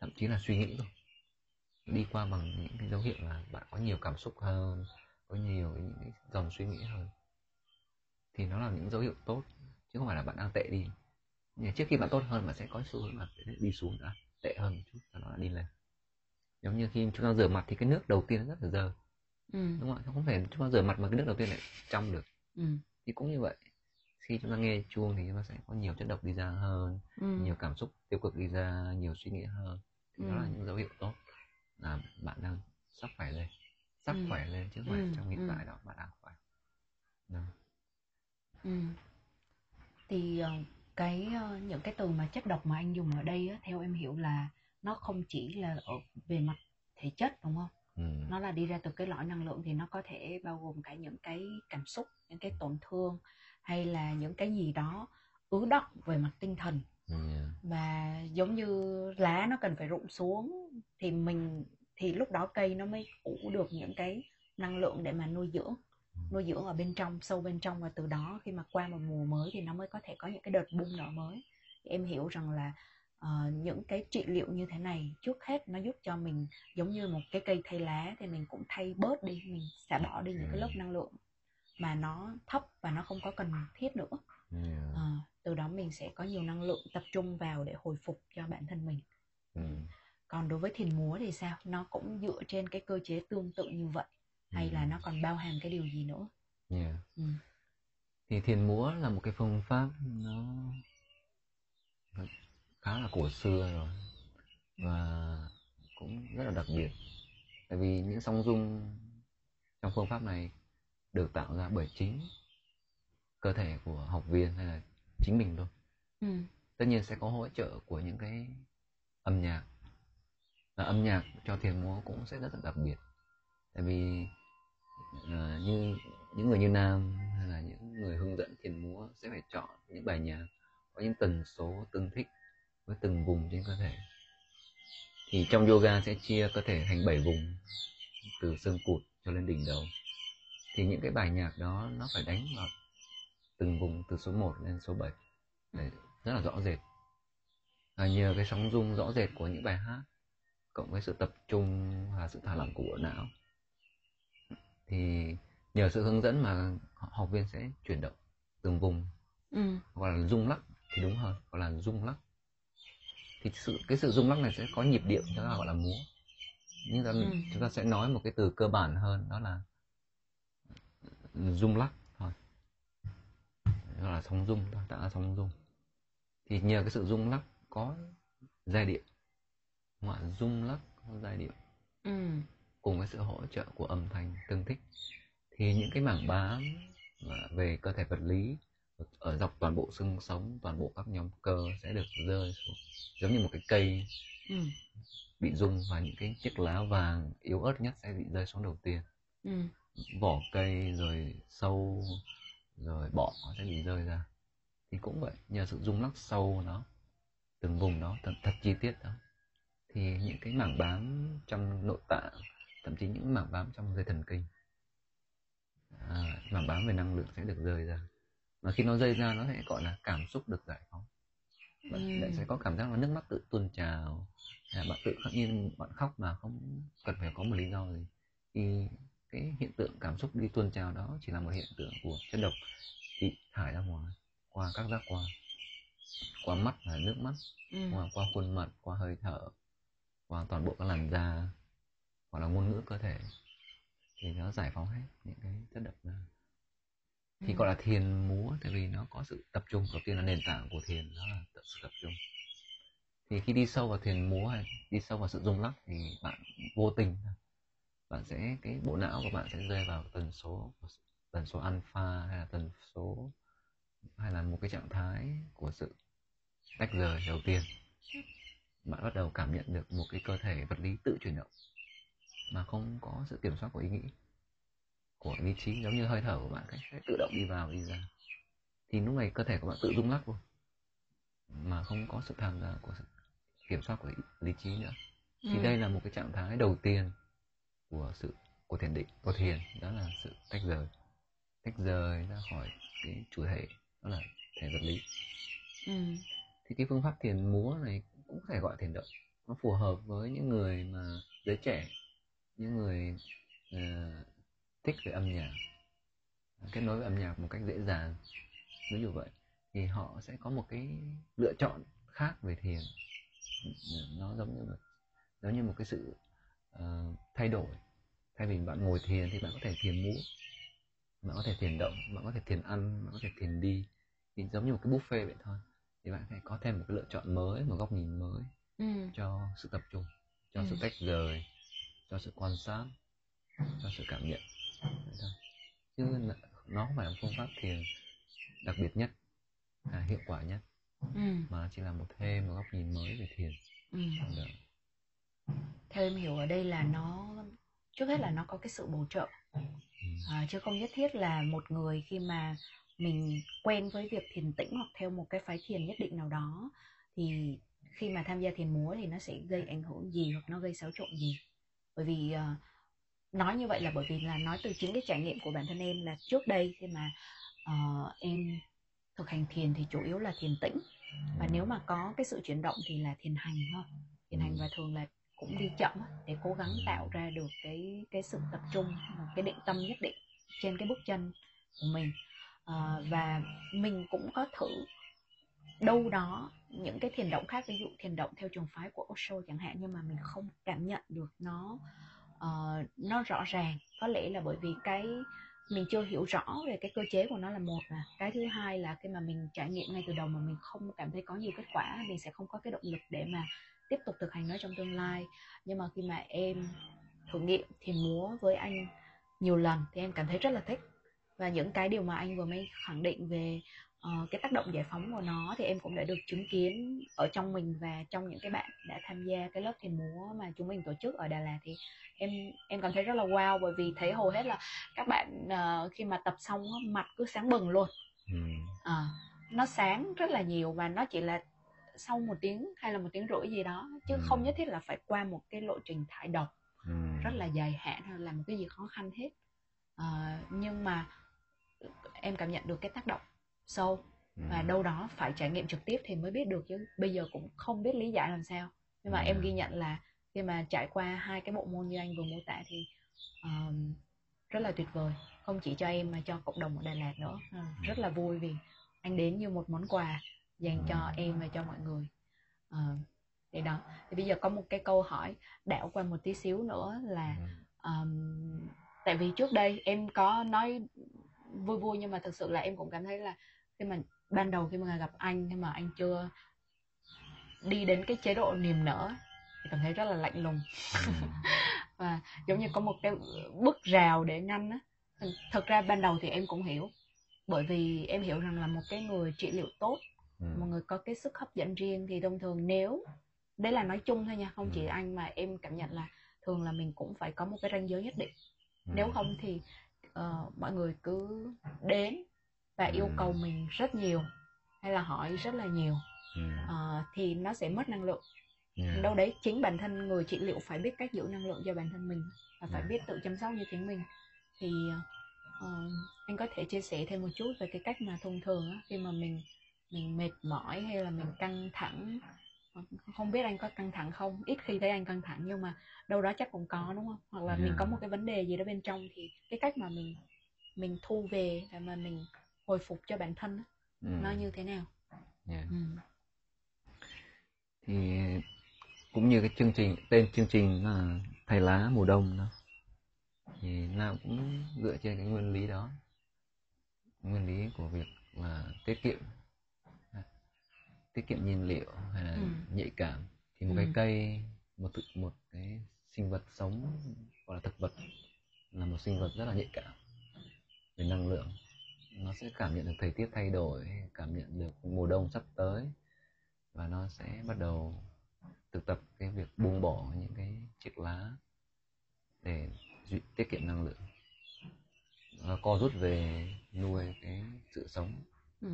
thậm chí là suy nghĩ rồi đi qua bằng những cái dấu hiệu là bạn có nhiều cảm xúc hơn có nhiều những dòng suy nghĩ hơn. Thì nó là những dấu hiệu tốt chứ không phải là bạn đang tệ đi. Nhưng trước khi bạn tốt hơn bạn sẽ có xu hướng là đi xuống đã tệ hơn một chút sau đó là đi lên. Giống như khi chúng ta rửa mặt thì cái nước đầu tiên rất là dơ. Ừ. đúng không ạ? Không phải chúng ta rửa mặt mà cái nước đầu tiên lại trong được. Ừ. thì cũng như vậy khi chúng ta nghe chuông thì chúng ta sẽ có nhiều chất độc đi ra hơn Ừ. nhiều cảm xúc tiêu cực đi ra nhiều suy nghĩ hơn thì đó là Ừ. những dấu hiệu tốt là bạn đang sắp khỏe lên sắp Ừ. khỏe lên chứ không phải Ừ, trong hiện ừ. tại đó bạn đang khỏe Đó. Ừ. Thì ờ, cái ờ, những cái từ mà chất độc mà anh dùng ở đây á, theo em hiểu là nó không chỉ là ở về mặt thể chất đúng không? ừ. Nó là đi ra từ cái lõi năng lượng thì nó có thể bao gồm cả những cái cảm xúc, những cái tổn thương hay là những cái gì đó ứ đọng về mặt tinh thần. Ừ. và giống như lá nó cần phải rụng xuống thì mình thì lúc đó cây nó mới ủ được những cái năng lượng để mà nuôi dưỡng. Nuôi dưỡng ở bên trong sâu bên trong và từ đó khi mà qua một mùa mới thì nó mới có thể có những cái đợt bung nở mới. Em hiểu rằng là ờ, những cái trị liệu như thế này trước hết nó giúp cho mình giống như một cái cây thay lá thì mình cũng thay bớt đi mình xả bỏ đi những cái lớp năng lượng mà nó thấp và nó không có cần thiết nữa Ừ. Ờ, từ đó mình sẽ có nhiều năng lượng tập trung vào để hồi phục cho bản thân mình Ừ. còn đối với thiền múa thì sao nó cũng dựa trên cái cơ chế tương tự như vậy hay là nó còn bao hàm cái điều gì nữa Yeah. ừ. thì thiền múa là một cái phương pháp nó nó khá là cổ xưa rồi và cũng rất là đặc biệt tại vì những song dung trong phương pháp này được tạo ra bởi chính cơ thể của học viên hay là chính mình thôi. Ừ. tất nhiên sẽ có hỗ trợ của những cái âm nhạc. Và âm nhạc cho thiền múa cũng sẽ rất là đặc biệt. Tại vì ờ, như những người như nam hay là những người hướng dẫn thiền múa sẽ phải chọn những bài nhạc có những tần số tương thích với từng vùng trên cơ thể. Thì trong yoga sẽ chia cơ thể thành 7 vùng từ xương cụt cho lên đỉnh đầu thì những cái bài nhạc đó nó phải đánh vào từng vùng từ số 1 lên số 7 để rất là rõ rệt và nhờ cái sóng rung rõ rệt của những bài hát cộng với sự tập trung và sự thả lỏng của bộ não thì nhờ sự hướng dẫn mà học viên sẽ chuyển động từng vùng Ừ. gọi là rung lắc thì đúng hơn gọi là rung lắc thì sự cái sự rung lắc này sẽ có nhịp điệu cho ta gọi là múa nhưng ta, Ừ. chúng ta sẽ nói một cái từ cơ bản hơn đó là rung lắc. Thôi. Gọi là sóng rung thôi tạo ra sóng rung. Thì nhờ cái sự rung lắc có giai điệu. Là rung lắc có giai điệu. Ừ. cùng với sự hỗ trợ của âm thanh tương thích. Thì những cái mảng bám về cơ thể vật lý ở dọc toàn bộ xương sống toàn bộ các nhóm cơ sẽ được rơi xuống. Giống như một cái cây Ừ. bị rung và những cái chiếc lá vàng yếu ớt nhất sẽ bị rơi xuống đầu tiên. Ừ. vỏ cây rồi sâu rồi bọ sẽ bị rơi ra. Thì cũng vậy nhờ sự rung lắc sâu nó từng vùng đó thật, thật chi tiết đó. Thì những cái mảng bám trong nội tạng thậm chí những mảng bám trong dây thần kinh à, mảng bám về năng lượng sẽ được rơi ra. Và khi nó rơi ra nó sẽ gọi là cảm xúc được giải phóng. Bạn Ừ. sẽ có cảm giác là nước mắt tự tuôn trào. Bạn tự khắc nhiên bạn khóc mà không cần phải có một lý do gì. Thì cái hiện tượng cảm xúc đi tuôn trào đó chỉ là một hiện tượng của chất độc bị thải ra ngoài qua các giác quan qua mắt là nước mắt Ừ. qua, qua khuôn mặt qua hơi thở qua toàn bộ các làn da hoặc là ngôn ngữ cơ thể thì nó giải phóng hết những cái chất độc ra thì Ừ. gọi là thiền múa tại vì nó có sự tập trung đầu tiên là nền tảng của thiền đó là sự tập trung thì khi đi sâu vào thiền múa hay đi sâu vào sự rung lắc thì bạn vô tình. Bạn sẽ cái bộ não của bạn sẽ rơi vào tần số tần số alpha hay là tần số hay là một cái trạng thái của sự tách rời đầu tiên. Bạn bắt đầu cảm nhận được một cái cơ thể vật lý tự chuyển động mà không có sự kiểm soát của ý nghĩ của lý trí giống như hơi thở của bạn cách sẽ tự động đi vào đi ra. Thì lúc này cơ thể của bạn tự rung lắc luôn mà không có sự tham gia của sự kiểm soát của ý- lý trí nữa. Thì Ừ. đây là một cái trạng thái đầu tiên của sự của thiền định của thiền đó là sự tách rời. Tách rời ra khỏi cái chủ thể đó là thể vật lý. Ừ. thì cái phương pháp thiền múa này cũng có thể gọi thiền động. Nó phù hợp với những người mà giới trẻ những người uh, thích về âm nhạc kết nối với âm nhạc một cách dễ dàng. Ví dụ vậy thì họ sẽ có một cái lựa chọn khác về thiền. Nó giống như một giống như một cái sự uh, thay đổi thay vì bạn ngồi thiền thì bạn có thể thiền múa bạn có thể thiền động bạn có thể thiền ăn bạn có thể thiền đi thì giống như một cái buffet vậy thôi thì bạn phải có thêm một cái lựa chọn mới một góc nhìn mới ừ. cho sự tập trung cho ừ. sự tách rời cho sự quan sát cho sự cảm nhận vậy thôi chứ nó không phải là phương pháp thiền đặc biệt nhất à, hiệu quả nhất ừ. mà chỉ là một thêm một góc nhìn mới về thiền ừ. Theo em hiểu ở đây là nó trước hết là nó có cái sự bổ trợ. Ừ. à, chứ không nhất thiết là một người khi mà mình quen với việc thiền tĩnh hoặc theo một cái phái thiền nhất định nào đó thì khi mà tham gia thiền múa thì nó sẽ gây ảnh hưởng gì hoặc nó gây xáo trộn gì. Bởi vì uh, nói như vậy là bởi vì là nói từ chính cái trải nghiệm của bản thân em là trước đây khi mà uh, em thực hành thiền thì chủ yếu là thiền tĩnh. Và nếu mà có cái sự chuyển động thì là thiền hành thôi. Thiền hành và thường là cũng đi chậm để cố gắng tạo ra được cái cái sự tập trung một cái định tâm nhất định trên cái bước chân của mình. À, và mình cũng có thử đâu đó những cái thiền động khác ví dụ thiền động theo trường phái của Osho chẳng hạn nhưng mà mình không cảm nhận được nó uh, nó rõ ràng. Có lẽ là bởi vì cái mình chưa hiểu rõ về cái cơ chế của nó là một là cái thứ hai là khi mà mình trải nghiệm ngay từ đầu mà mình không cảm thấy có nhiều kết quả mình sẽ không có cái động lực để mà tiếp tục thực hành nó trong tương lai. Nhưng mà khi mà em thử nghiệm thiền múa với anh nhiều lần thì em cảm thấy rất là thích. Và những cái điều mà anh vừa mới khẳng định về uh, cái tác động giải phóng của nó thì em cũng đã được chứng kiến ở trong mình và trong những cái bạn đã tham gia cái lớp thiền múa mà chúng mình tổ chức ở Đà Lạt thì em em cảm thấy rất là wow. Bởi vì thấy hầu hết là các bạn uh, khi mà tập xong mặt cứ sáng bừng luôn. À, nó sáng rất là nhiều và nó chỉ là sau một tiếng hay là một tiếng rưỡi gì đó chứ ừ. không nhất thiết là phải qua một cái lộ trình thải độc ừ. rất là dài hạn hay là một cái gì khó khăn hết à, nhưng mà em cảm nhận được cái tác động sâu và ừ. đâu đó phải trải nghiệm trực tiếp thì mới biết được chứ bây giờ cũng không biết lý giải làm sao nhưng mà ừ. em ghi nhận là khi mà trải qua hai cái bộ môn như anh vừa mô tả thì um, rất là tuyệt vời không chỉ cho em mà cho cộng đồng ở Đà Lạt nữa uh, rất là vui vì anh đến như một món quà dành cho em và cho mọi người. Uh, thì đó. Thì bây giờ có một cái câu hỏi đảo qua một tí xíu nữa là um, tại vì trước đây em có nói vui vui nhưng mà thực sự là em cũng cảm thấy là khi mà ban đầu khi mà gặp anh nhưng mà anh chưa đi đến cái chế độ niềm nở thì cảm thấy rất là lạnh lùng. Ừ. [LAUGHS] và giống như có một cái bức rào để ngăn á. Thực ra ban đầu thì em cũng hiểu bởi vì em hiểu rằng là một cái người trị liệu tốt ừ. một người có cái sức hấp dẫn riêng thì thông thường nếu đấy là nói chung thôi nha không chỉ ừ. anh mà em cảm nhận là thường là mình cũng phải có một cái ranh giới nhất định nếu không thì uh, mọi người cứ đến và yêu cầu mình rất nhiều hay là hỏi rất là nhiều uh, thì nó sẽ mất năng lượng yeah. đâu đấy chính bản thân người trị liệu phải biết cách giữ năng lượng cho bản thân mình và phải yeah. biết tự chăm sóc như chính mình thì uh, anh có thể chia sẻ thêm một chút về cái cách mà thông thường á, khi mà mình mình mệt mỏi hay là mình căng thẳng không biết anh có căng thẳng không ít khi thấy anh căng thẳng nhưng mà đâu đó chắc cũng có đúng không hoặc là yeah. mình có một cái vấn đề gì đó bên trong thì cái cách mà mình mình thu về để mà mình hồi phục cho bản thân đó, ừ. nó như thế nào yeah. ừ. thì cũng như cái chương trình tên chương trình là thầy lá mùa đông đó thì nào cũng dựa trên cái nguyên lý đó nguyên lý của việc là tiết kiệm tiết kiệm nhiên liệu hay là ừ. nhạy cảm thì một ừ. cái cây một thực một cái sinh vật sống gọi là thực vật là một sinh vật rất là nhạy cảm về năng lượng nó sẽ cảm nhận được thời tiết thay đổi cảm nhận được mùa đông sắp tới và nó sẽ bắt đầu thực tập cái việc buông bỏ những cái chiếc lá để tiết kiệm năng lượng nó co rút về nuôi cái sự sống ừ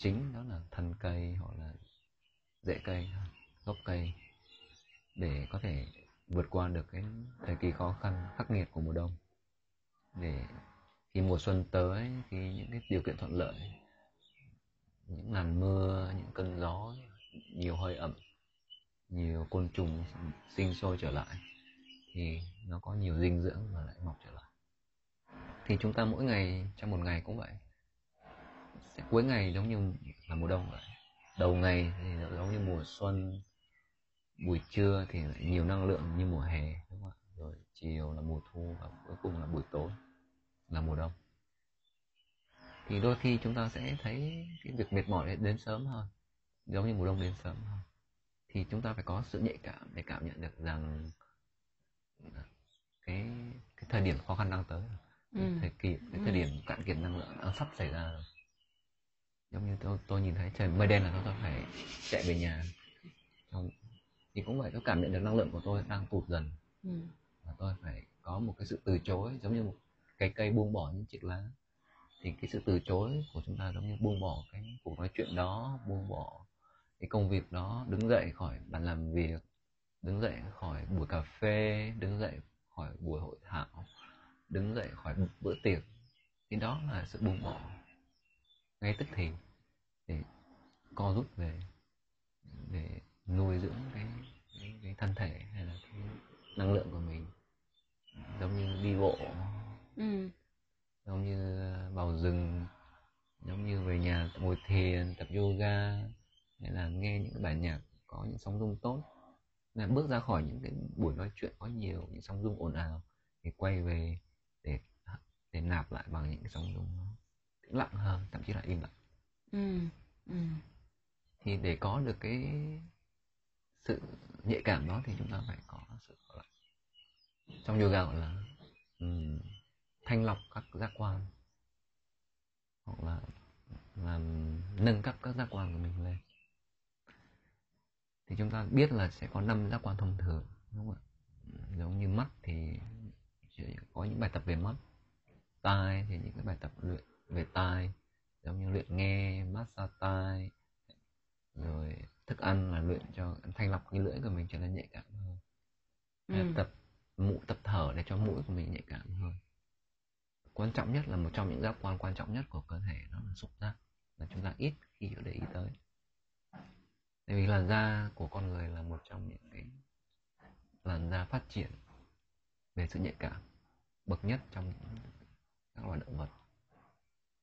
chính đó là thân cây hoặc là rễ cây, gốc cây, để có thể vượt qua được cái thời kỳ khó khăn, khắc nghiệt của mùa đông. Để khi mùa xuân tới, khi những cái điều kiện thuận lợi, những làn mưa, những cơn gió, nhiều hơi ẩm, nhiều côn trùng sinh sôi trở lại, thì nó có nhiều dinh dưỡng và lại mọc trở lại. Thì chúng ta mỗi ngày, trong một ngày cũng vậy cuối ngày giống như là mùa đông vậy. Đầu ngày thì giống như mùa xuân buổi trưa thì lại nhiều năng lượng như mùa hè đúng không ạ? Rồi chiều là mùa thu và cuối cùng là buổi tối là mùa đông. Thì đôi khi chúng ta sẽ thấy cái việc mệt mỏi đến sớm hơn giống như mùa đông đến sớm hơn. Thì chúng ta phải có sự nhạy cảm để cảm nhận được rằng cái cái thời điểm khó khăn đang tới. Ừ. thời kỳ cái thời ừ. điểm cạn kiệt năng lượng đang sắp xảy ra rồi giống như tôi tôi nhìn thấy trời mây đen là tôi phải chạy về nhà. Thì cũng vậy tôi cảm nhận được năng lượng của tôi đang tụt dần. Ừ. và tôi phải có một cái sự từ chối giống như một cái cây buông bỏ những chiếc lá. Thì cái sự từ chối của chúng ta giống như buông bỏ cái cuộc nói chuyện đó buông bỏ cái công việc đó đứng dậy khỏi bàn làm việc đứng dậy khỏi buổi cà phê đứng dậy khỏi buổi hội thảo đứng dậy khỏi bữa tiệc. Thì đó là sự buông bỏ ngay tức thì để co rút về để nuôi dưỡng cái, cái, cái thân thể hay là cái năng lượng của mình. Giống như đi bộ. Ừ. giống như vào rừng. Giống như về nhà ngồi thiền tập yoga hay là nghe những bài nhạc có những sóng rung tốt. Là bước ra khỏi những cái buổi nói chuyện có nhiều những sóng rung ồn ào thì quay về để để nạp lại bằng những cái sóng rung tĩnh lặng hơn thậm chí là im lặng ừ. Ừ. thì để có được cái sự nhạy cảm đó thì chúng ta phải có sự gọi là trong yoga gọi là um, thanh lọc các giác quan hoặc là làm nâng cấp các giác quan của mình lên thì chúng ta biết là sẽ có năm giác quan thông thường đúng không ạ giống như mắt thì có những bài tập về mắt tai thì những cái bài tập luyện về tai giống như luyện nghe massage tai rồi thức ăn là luyện cho thanh lọc cái lưỡi của mình trở nên nhạy cảm hơn. Ừ. tập mũi tập thở để cho mũi của mình nhạy cảm hơn. Quan trọng nhất là một trong những giác quan quan trọng nhất của cơ thể đó là xúc giác là chúng ta ít khi để ý tới. Tại vì làn da của con người là một trong những cái làn da phát triển về sự nhạy cảm bậc nhất trong các loài động vật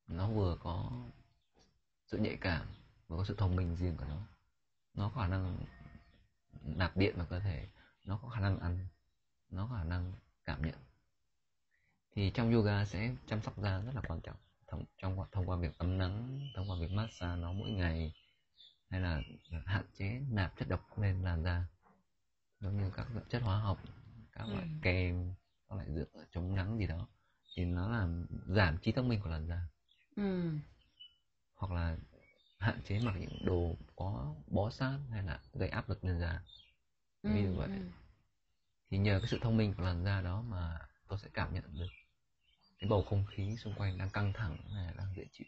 nó vừa có sự nhạy cảm vừa có sự thông minh riêng của nó. Nó có khả năng nạp điện vào cơ thể nó có khả năng ăn nó có khả năng cảm nhận. Thì trong yoga sẽ chăm sóc da rất là quan trọng. Thông, trong thông qua việc tắm nắng thông qua việc massage nó mỗi ngày hay là hạn chế nạp chất độc lên làn da giống như các chất hóa học các loại ừ. kem các loại dưỡng chống nắng gì đó thì nó làm giảm trí thông minh của làn da ừ. hoặc là hạn chế mặc những đồ có bó sát hay là gây áp lực lên da ừ. ví dụ vậy ừ. thì nhờ cái sự thông minh của làn da đó mà tôi sẽ cảm nhận được cái bầu không khí xung quanh đang căng thẳng hay là đang dễ chịu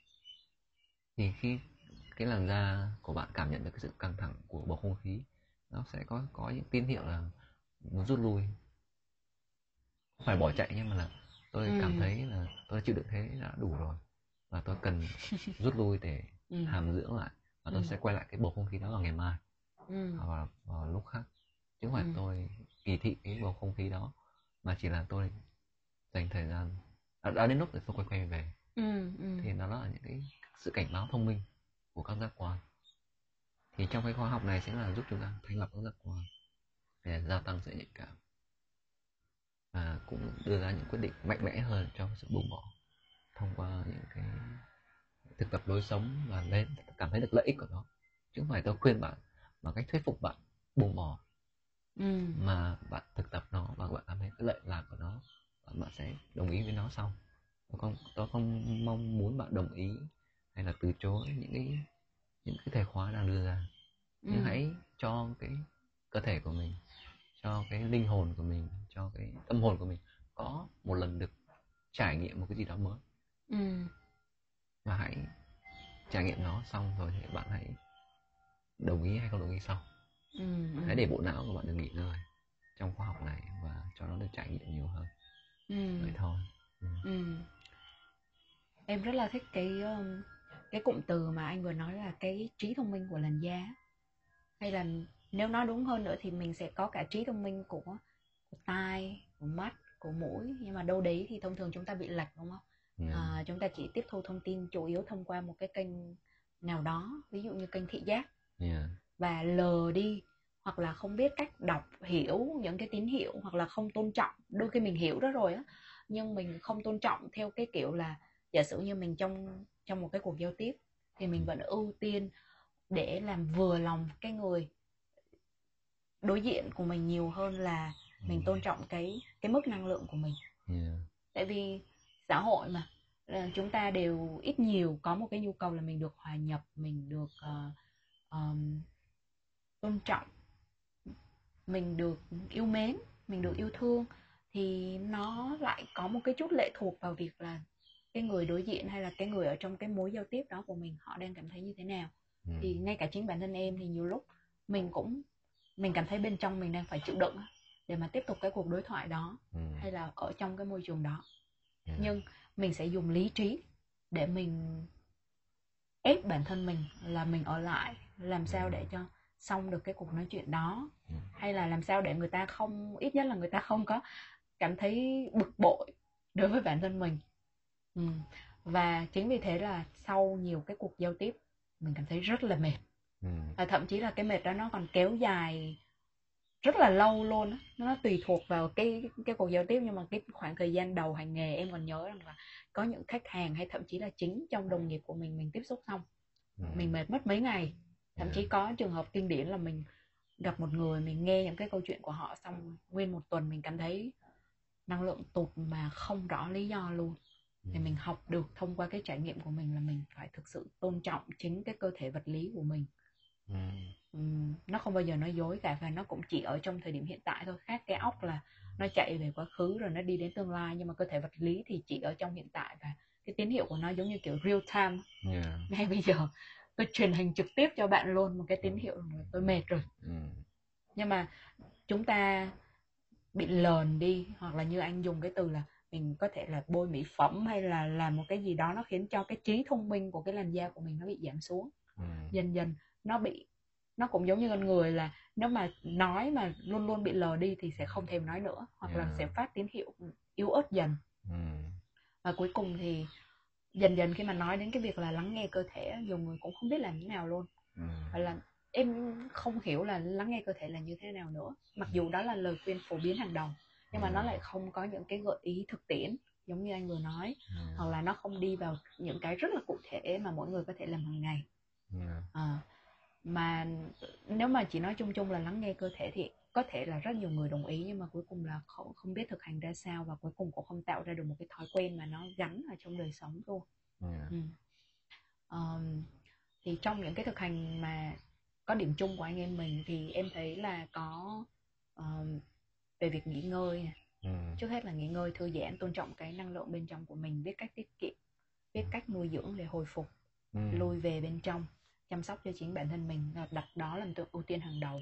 thì khi cái làn da của bạn cảm nhận được cái sự căng thẳng của bầu không khí nó sẽ có có những tín hiệu là muốn rút lui không phải bỏ chạy nhưng mà là tôi ừ. cảm thấy là tôi chịu đựng thế đã đủ rồi và tôi cần rút lui để [LAUGHS] ừ. hàm dưỡng lại và tôi ừ. sẽ quay lại cái bầu không khí đó vào ngày mai ừ. hoặc vào, vào lúc khác chứ không phải ừ. tôi kỳ thị cái bầu không khí đó mà chỉ là tôi dành thời gian đã, đã đến lúc để tôi quay quay về ừ. Ừ. thì nó là những cái sự cảnh báo thông minh của các giác quan thì trong cái khóa học này sẽ là giúp chúng ta thanh lọc các giác quan để gia tăng sự nhạy cảm và cũng đưa ra những quyết định mạnh mẽ hơn cho sự buông bỏ thông qua những cái thực tập lối sống và lên cảm thấy được lợi ích của nó chứ không phải tôi khuyên bạn bằng cách thuyết phục bạn buông bỏ ừ. mà bạn thực tập nó và bạn cảm thấy cái lợi lạc của nó và bạn sẽ đồng ý với nó sau tôi không tôi không mong muốn bạn đồng ý hay là từ chối những cái những cái thể khóa đang đưa ra ừ. nhưng hãy cho cái cơ thể của mình cho cái linh hồn của mình cho cái tâm hồn của mình có một lần được trải nghiệm một cái gì đó mới ừ. và hãy trải nghiệm nó xong rồi thì bạn hãy đồng ý hay không đồng ý sau ừ. hãy để bộ não của bạn được nghỉ ngơi trong khóa học này và cho nó được trải nghiệm nhiều hơn ừ. vậy thôi ừ. Ừ. em rất là thích cái um, cái cụm từ mà anh vừa nói là cái trí thông minh của làn da hay là nếu nói đúng hơn nữa thì mình sẽ có cả trí thông minh của, của tai của mắt của mũi nhưng mà đâu đấy thì thông thường chúng ta bị lệch đúng không yeah. à, chúng ta chỉ tiếp thu thông tin chủ yếu thông qua một cái kênh nào đó ví dụ như kênh thị giác yeah. và lờ đi hoặc là không biết cách đọc hiểu những cái tín hiệu hoặc là không tôn trọng đôi khi mình hiểu đó rồi á nhưng mình không tôn trọng theo cái kiểu là giả sử như mình trong trong một cái cuộc giao tiếp thì mình vẫn ưu tiên để làm vừa lòng cái người đối diện của mình nhiều hơn là mình tôn trọng cái cái mức năng lượng của mình yeah. tại vì xã hội mà là chúng ta đều ít nhiều có một cái nhu cầu là mình được hòa nhập mình được uh, um, tôn trọng mình được yêu mến mình được yêu thương thì nó lại có một cái chút lệ thuộc vào việc là cái người đối diện hay là cái người ở trong cái mối giao tiếp đó của mình họ đang cảm thấy như thế nào Ừ. thì ngay cả chính bản thân em thì nhiều lúc mình cũng mình cảm thấy bên trong mình đang phải chịu đựng để mà tiếp tục cái cuộc đối thoại đó Ừ. hay là ở trong cái môi trường đó Yeah. nhưng mình sẽ dùng lý trí để mình ép bản thân mình là mình ở lại làm sao để cho xong được cái cuộc nói chuyện đó Ừ. hay là làm sao để người ta không ít nhất là người ta không có cảm thấy bực bội đối với bản thân mình ừ. và chính vì thế là sau nhiều cái cuộc giao tiếp mình cảm thấy rất là mệt Ừ. và thậm chí là cái mệt đó nó còn kéo dài rất là lâu luôn nó tùy thuộc vào cái cái cuộc giao tiếp nhưng mà cái khoảng thời gian đầu hành nghề em còn nhớ rằng là có những khách hàng hay thậm chí là chính trong đồng nghiệp của mình mình tiếp xúc xong Ừ. mình mệt mất mấy ngày. Thậm chí có trường hợp kinh điển là mình gặp một người mình nghe những cái câu chuyện của họ xong nguyên một tuần mình cảm thấy năng lượng tụt mà không rõ lý do luôn. Thì Ừ. mình học được thông qua cái trải nghiệm của mình là mình phải thực sự tôn trọng chính cái cơ thể vật lý của mình Ừ. Ừm, nó không bao giờ nói dối cả và nó cũng chỉ ở trong thời điểm hiện tại thôi khác cái óc là nó chạy về quá khứ rồi nó đi đến tương lai nhưng mà cơ thể vật lý thì chỉ ở trong hiện tại và cái tín hiệu của nó giống như kiểu real time Yeah. ngay bây giờ tôi truyền hình trực tiếp cho bạn luôn một cái tín hiệu là tôi mệt rồi Ừ. nhưng mà chúng ta bị lờn đi hoặc là như anh dùng cái từ là mình có thể là bôi mỹ phẩm hay là làm một cái gì đó nó khiến cho cái trí thông minh của cái làn da của mình nó bị giảm xuống Ừ. dần dần nó bị nó cũng giống như con người là nếu mà nói mà luôn luôn bị lờ đi thì sẽ không thèm nói nữa hoặc là Yeah. sẽ phát tín hiệu yếu ớt dần Ừ. và cuối cùng thì dần dần khi mà nói đến cái việc là lắng nghe cơ thể nhiều người cũng không biết làm thế nào luôn Ừ. hoặc là em không hiểu là lắng nghe cơ thể là như thế nào nữa mặc dù đó là lời khuyên phổ biến hàng đầu nhưng mà nó lại không có những cái gợi ý thực tiễn giống như anh vừa nói Yeah. hoặc là nó không đi vào những cái rất là cụ thể mà mỗi người có thể làm hàng ngày Yeah. à, mà nếu mà chỉ nói chung chung là lắng nghe cơ thể thì có thể là rất nhiều người đồng ý nhưng mà cuối cùng là không, không biết thực hành ra sao và cuối cùng cũng không tạo ra được một cái thói quen mà nó gắn ở trong đời sống luôn Yeah. ừ. Ờm, thì trong những cái thực hành mà có điểm chung của anh em mình thì em thấy là có ờm, về việc nghỉ ngơi. Ừ. trước hết là nghỉ ngơi thư giãn tôn trọng cái năng lượng bên trong của mình biết cách tiết kiệm biết cách nuôi dưỡng để hồi phục Ừ. lui về bên trong chăm sóc cho chính bản thân mình đặt đó làm ưu tiên hàng đầu.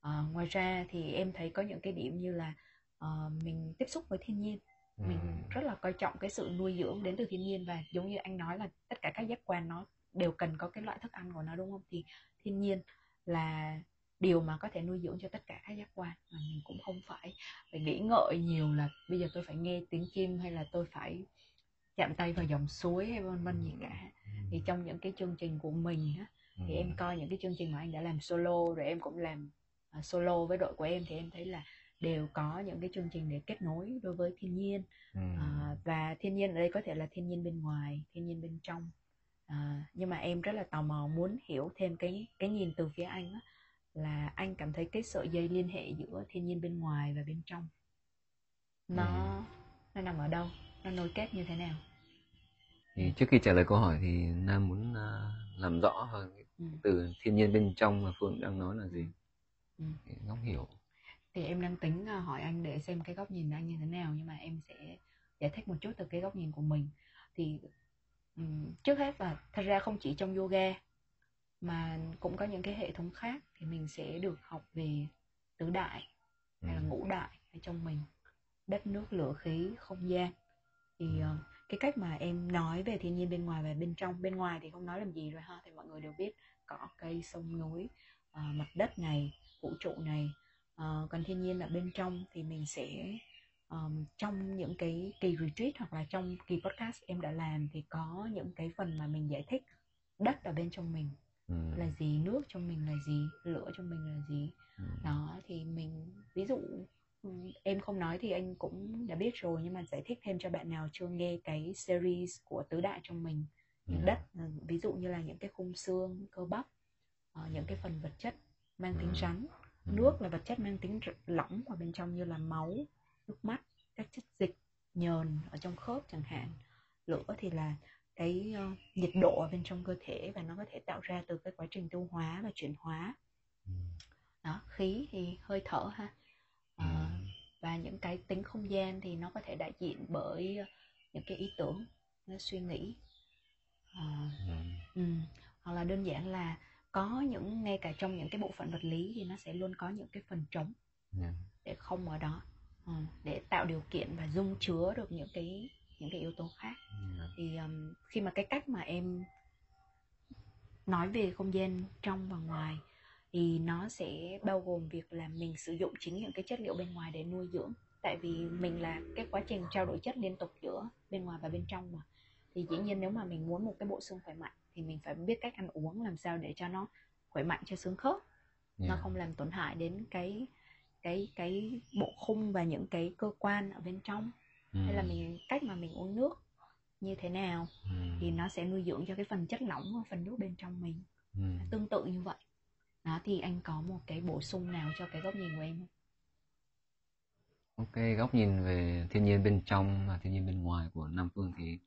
À, ngoài ra thì em thấy có những cái điểm như là ờ, mình tiếp xúc với thiên nhiên. Ừ. mình rất là coi trọng cái sự nuôi dưỡng đến từ thiên nhiên và giống như anh nói là tất cả các giác quan nó đều cần có cái loại thức ăn của nó đúng không? Thì thiên nhiên là điều mà có thể nuôi dưỡng cho tất cả các giác quan mà mình cũng không phải phải nghĩ ngợi nhiều là bây giờ tôi phải nghe tiếng chim hay là tôi phải chạm tay vào dòng suối hay vân vân gì cả thì trong những cái chương trình của mình á, thì em coi những cái chương trình mà anh đã làm solo rồi em cũng làm à, solo với đội của em thì em thấy là đều có những cái chương trình để kết nối đối với thiên nhiên. Ừ. à, và thiên nhiên ở đây có thể là thiên nhiên bên ngoài thiên nhiên bên trong. À, nhưng mà em rất là tò mò muốn hiểu thêm cái cái nhìn từ phía anh á, là anh cảm thấy cái sợi dây liên hệ giữa thiên nhiên bên ngoài và bên trong nó nó nằm ở đâu? Nó nối kết như thế nào thì trước khi trả lời câu hỏi thì nam muốn à, làm rõ hơn ừ. từ thiên nhiên bên trong mà phương đang nói là gì. Ừ. Cái góc hiểu. Thì em đang tính à, hỏi anh để xem cái góc nhìn anh như thế nào nhưng mà em sẽ giải thích một chút từ cái góc nhìn của mình. Thì ừm, trước hết là thật ra không chỉ trong yoga mà cũng có những cái hệ thống khác thì mình sẽ được học về tứ đại hay là Ừ. ngũ đại ở trong mình. Đất nước lửa khí không gian. Thì ờ, cái cách mà em nói về thiên nhiên bên ngoài và bên trong bên ngoài thì không nói làm gì rồi ha thì mọi người đều biết cỏ cây sông núi ờ, mặt đất này vũ trụ này Ờ, còn thiên nhiên ở bên trong thì mình sẽ um, trong những cái kỳ retreat hoặc là trong kỳ podcast em đã làm thì có những cái phần mà mình giải thích đất ở bên trong mình ừ. là gì nước trong mình là gì lửa trong mình là gì Ừ. đó thì mình ví dụ em không nói thì anh cũng đã biết rồi nhưng mà giải thích thêm cho bạn nào chưa nghe cái series của tứ đại trong mình Ừ. đất ừ, ví dụ như là những cái khung xương cơ bắp ờ, những cái phần vật chất mang tính Ừ. rắn Ừ. nước là vật chất mang tính lỏng ở bên trong như là máu nước mắt các chất dịch nhờn ở trong khớp chẳng hạn lửa thì là cái ờ, nhiệt độ ở bên trong cơ thể và nó có thể tạo ra từ cái quá trình tiêu hóa và chuyển hóa đó khí thì hơi thở ha Ờ. và những cái tính không gian thì nó có thể đại diện bởi những cái ý tưởng nó suy nghĩ Ờ, Ừ. ừ. hoặc là đơn giản là có những ngay cả trong những cái bộ phận vật lý thì nó sẽ luôn có những cái phần trống Ừ. để không ở đó ừ. để tạo điều kiện và dung chứa được những cái những cái yếu tố khác Ừ. thì um, khi mà cái cách mà em nói về không gian trong và ngoài thì nó sẽ bao gồm việc là mình sử dụng chính những cái chất liệu bên ngoài để nuôi dưỡng tại vì mình là cái quá trình trao đổi chất liên tục giữa bên ngoài và bên trong mà thì dĩ nhiên nếu mà mình muốn một cái bộ xương khỏe mạnh thì mình phải biết cách ăn uống làm sao để cho nó khỏe mạnh cho xương khớp nó Yeah. không làm tổn hại đến cái cái cái bộ khung và những cái cơ quan ở bên trong hay là Ừ. mình cách mà mình uống nước như thế nào Ừ. thì nó sẽ nuôi dưỡng cho cái phần chất lỏng và phần nước bên trong mình Ừ. tương tự như vậy đó thì anh có một cái bổ sung nào cho cái góc nhìn của em không? Ok, góc nhìn về thiên nhiên bên trong và thiên nhiên bên ngoài của Nam Phương thì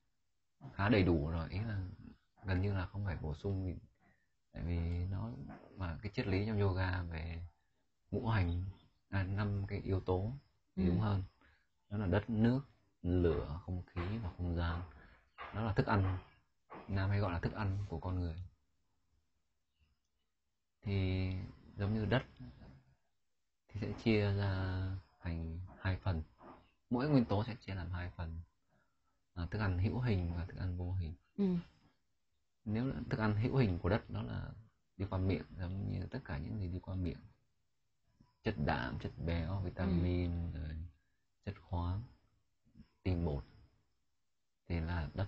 khá đầy đủ rồi, ý là gần như là không phải bổ sung gì. Tại vì nó mà cái triết lý trong yoga về ngũ hành à, năm cái yếu tố thì Ừ. đúng hơn. Đó là đất, nước, lửa, không khí và không gian. Đó là thức ăn. Nam hay gọi là thức ăn của con người. Thì giống như đất thì sẽ chia ra thành hai phần. Mỗi nguyên tố sẽ chia làm hai phần. À, thức ăn hữu hình và thức ăn vô hình. Ừ. nếu thức ăn hữu hình của đất đó là đi qua miệng giống như tất cả những gì đi qua miệng. Chất đạm chất béo vitamin rồi chất khoáng tinh bột. Thì là đất.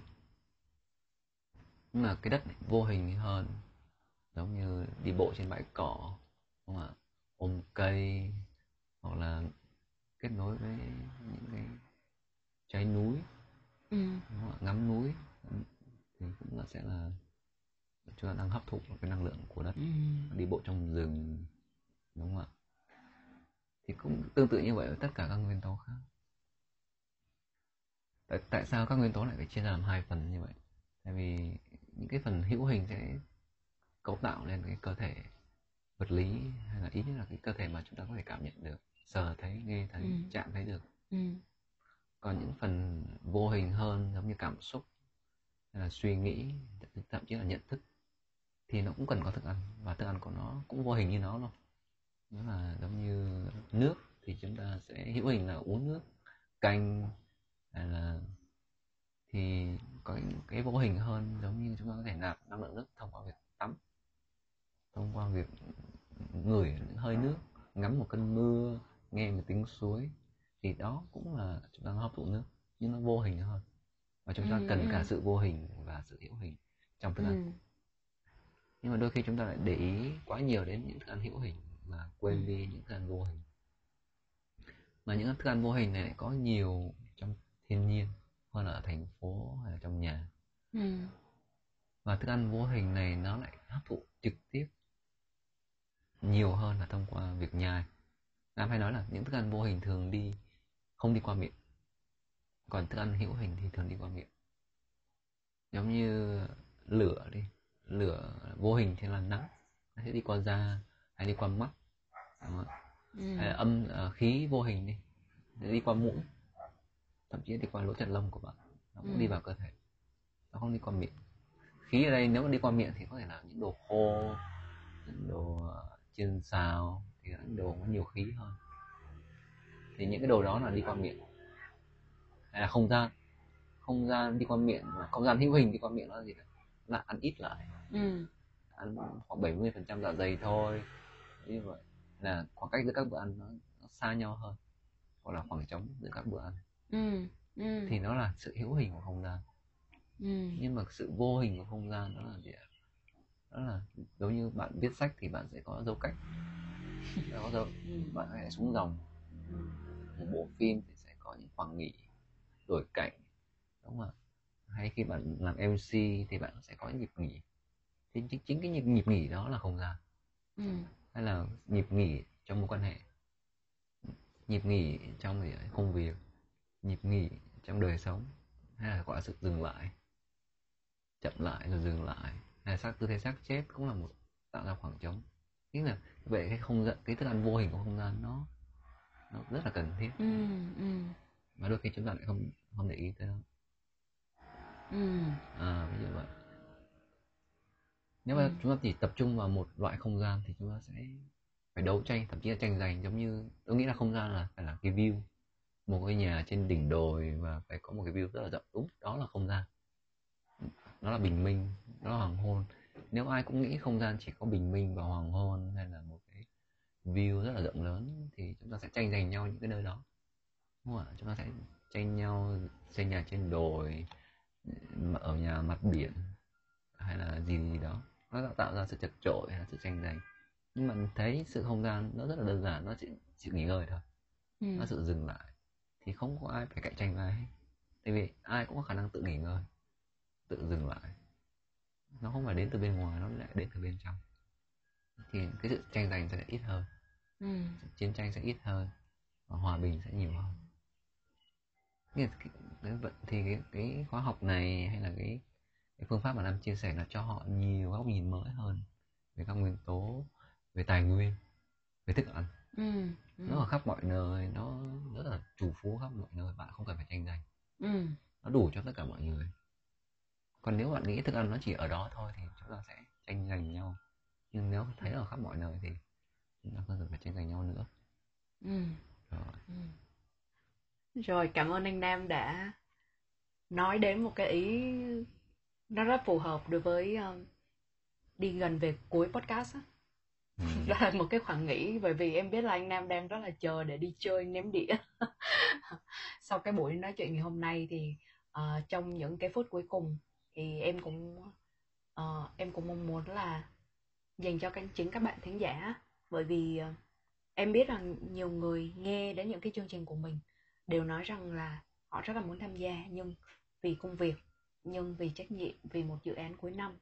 Nhưng mà cái đất vô hình hơn giống như đi bộ trên bãi cỏ đúng không ạ ôm cây hoặc là kết nối với những cái trái núi Ừ. đúng không ạ? ngắm núi thì cũng là sẽ là chúng ta đang hấp thụ cái năng lượng của đất Ừ. đi bộ trong rừng đúng không ạ thì cũng tương tự như vậy với tất cả các nguyên tố khác tại, tại sao các nguyên tố lại phải chia ra làm hai phần như vậy tại vì những cái phần hữu hình sẽ cấu tạo lên cái cơ thể vật lý hay là ít nhất là cái cơ thể mà chúng ta có thể cảm nhận được sờ thấy nghe thấy Ừ. chạm thấy được Ừ. còn những phần vô hình hơn giống như cảm xúc là suy nghĩ thậm chí là nhận thức thì nó cũng cần có thức ăn và thức ăn của nó cũng vô hình như nó luôn nó là giống như nước thì chúng ta sẽ hữu hình là uống nước canh hay là thì có những cái vô hình hơn giống như chúng ta có thể nạp năng lượng nước thông qua việc thông qua việc ngửi hơi nước ngắm một cơn mưa nghe một tiếng suối thì đó cũng là chúng ta hấp thụ nước nhưng nó vô hình hơn và chúng ta Ừ, cần cả ừ. sự vô hình và sự hữu hình trong thức ăn Ừ. nhưng mà đôi khi chúng ta lại để ý quá nhiều đến những thức ăn hữu hình mà quên Ừ. đi những thức ăn vô hình mà những thức ăn vô hình này lại có nhiều trong thiên nhiên hơn là ở thành phố hay là trong nhà Ừ. và thức ăn vô hình này nó lại hấp thụ trực tiếp nhiều hơn là thông qua việc nhai Nam hay nói là những thức ăn vô hình thường đi không đi qua miệng còn thức ăn hữu hình thì thường đi qua miệng giống như lửa đi lửa vô hình thì là nắng nó sẽ đi qua da hay đi qua mắt đúng không? Ừ. hay là âm ờ, khí vô hình đi đi qua mũi thậm chí đi qua lỗ chân lông của bạn nó cũng Ừ. đi vào cơ thể nó không đi qua miệng khí ở đây nếu mà đi qua miệng thì có thể là những đồ khô những đồ ờ, chiên xào thì những đồ có nhiều khí hơn. Thì những cái đồ đó là đi qua miệng. Hay là không gian không gian đi qua miệng không gian hữu hình đi qua miệng nó là gì đấy là ăn ít lại. Ừ. ăn khoảng 70 phần trăm dạ dày thôi. Như vậy là khoảng cách giữa các bữa ăn nó, nó xa nhau hơn. Hoặc là khoảng trống giữa các bữa ăn. Ừ ừ. Thì nó là sự hữu hình của không gian. Ừ. Nhưng mà sự vô hình của không gian đó là gì ạ đó là giống như bạn viết sách thì bạn sẽ có dấu cách. [LAUGHS] Sẽ có dấu ừ. bạn sẽ xuống dòng. Ừ. Một bộ phim thì sẽ có những khoảng nghỉ đổi cảnh. Đúng không ạ? Hay khi bạn làm MC thì bạn sẽ có nhịp nghỉ. Thì chính, chính cái nhịp, nhịp nghỉ đó là không gian. Ừ. Hay là nhịp nghỉ trong mối quan hệ. Nhịp nghỉ trong công việc. Nhịp nghỉ trong đời sống. Hay là gọi là sự dừng lại. Chậm lại rồi dừng lại là xác tư thế xác chết cũng là một tạo ra khoảng trống. Tức là vậy cái không gian cái thức ăn vô hình của không gian nó nó rất là cần thiết. Ừ ừ. Mà đôi khi chúng ta lại không không để ý tới nó. Ừ. À ví dụ vậy. Nếu mà Ừ. chúng ta chỉ tập trung vào một loại không gian thì chúng ta sẽ phải đấu tranh thậm chí là tranh giành giống như tôi nghĩ là không gian là phải là cái view. Một ngôi nhà trên đỉnh đồi và phải có một cái view rất là rộng. Đúng đó là không gian nó là bình minh nó là hoàng hôn. Nếu ai cũng nghĩ không gian chỉ có bình minh và hoàng hôn hay là một cái view rất là rộng lớn thì chúng ta sẽ tranh giành nhau những cái nơi đó. Đúng không ạ? Chúng ta sẽ tranh nhau xây nhà trên đồi ở nhà mặt biển hay là gì gì đó. Nó tạo- tạo ra sự chật chội hay là sự tranh giành. Nhưng mà thấy sự không gian nó rất là đơn giản nó chỉ chịu nghỉ ngơi thôi. Ừ. Nó sự dừng lại. Thì không có ai phải cạnh tranh với ai hết. Tại vì ai cũng có khả năng tự nghỉ ngơi tự dừng lại. Nó không phải đến từ bên ngoài nó lại đến từ bên trong. Thì cái sự tranh giành sẽ ít hơn. Ừ. Chiến tranh sẽ ít hơn và hòa bình sẽ nhiều hơn. Là cái, thì cái, cái khóa học này hay là cái cái phương pháp mà Nam chia sẻ nó cho họ nhiều góc nhìn mới hơn về các nguyên tố về tài nguyên về thức ăn. Ừ. Nó ở khắp mọi nơi nó rất là chủ phú khắp mọi nơi bạn không cần phải tranh giành. Ừ. Nó đủ cho tất cả mọi người còn nếu bạn nghĩ thức ăn nó chỉ ở đó thôi thì chúng ta sẽ tranh giành nhau nhưng nếu thấy ở khắp mọi nơi thì chúng ta không cần phải tranh giành nhau nữa ừ rồi ừ Rồi cảm ơn anh Nam đã nói đến một cái ý nó rất phù hợp đối với um, đi gần về cuối podcast á. ừ. [LAUGHS] Đó là một cái khoảng nghỉ bởi vì em biết là anh Nam đang rất là chờ để đi chơi ném đĩa. [LAUGHS] Sau cái buổi nói chuyện ngày hôm nay thì ờ, trong những cái phút cuối cùng thì em cũng ờ, em cũng mong muốn là dành cho các chính các bạn thính giả bởi vì ờ, em biết rằng nhiều người nghe đến những cái chương trình của mình đều nói rằng là họ rất là muốn tham gia nhưng vì công việc nhưng vì trách nhiệm vì một dự án cuối năm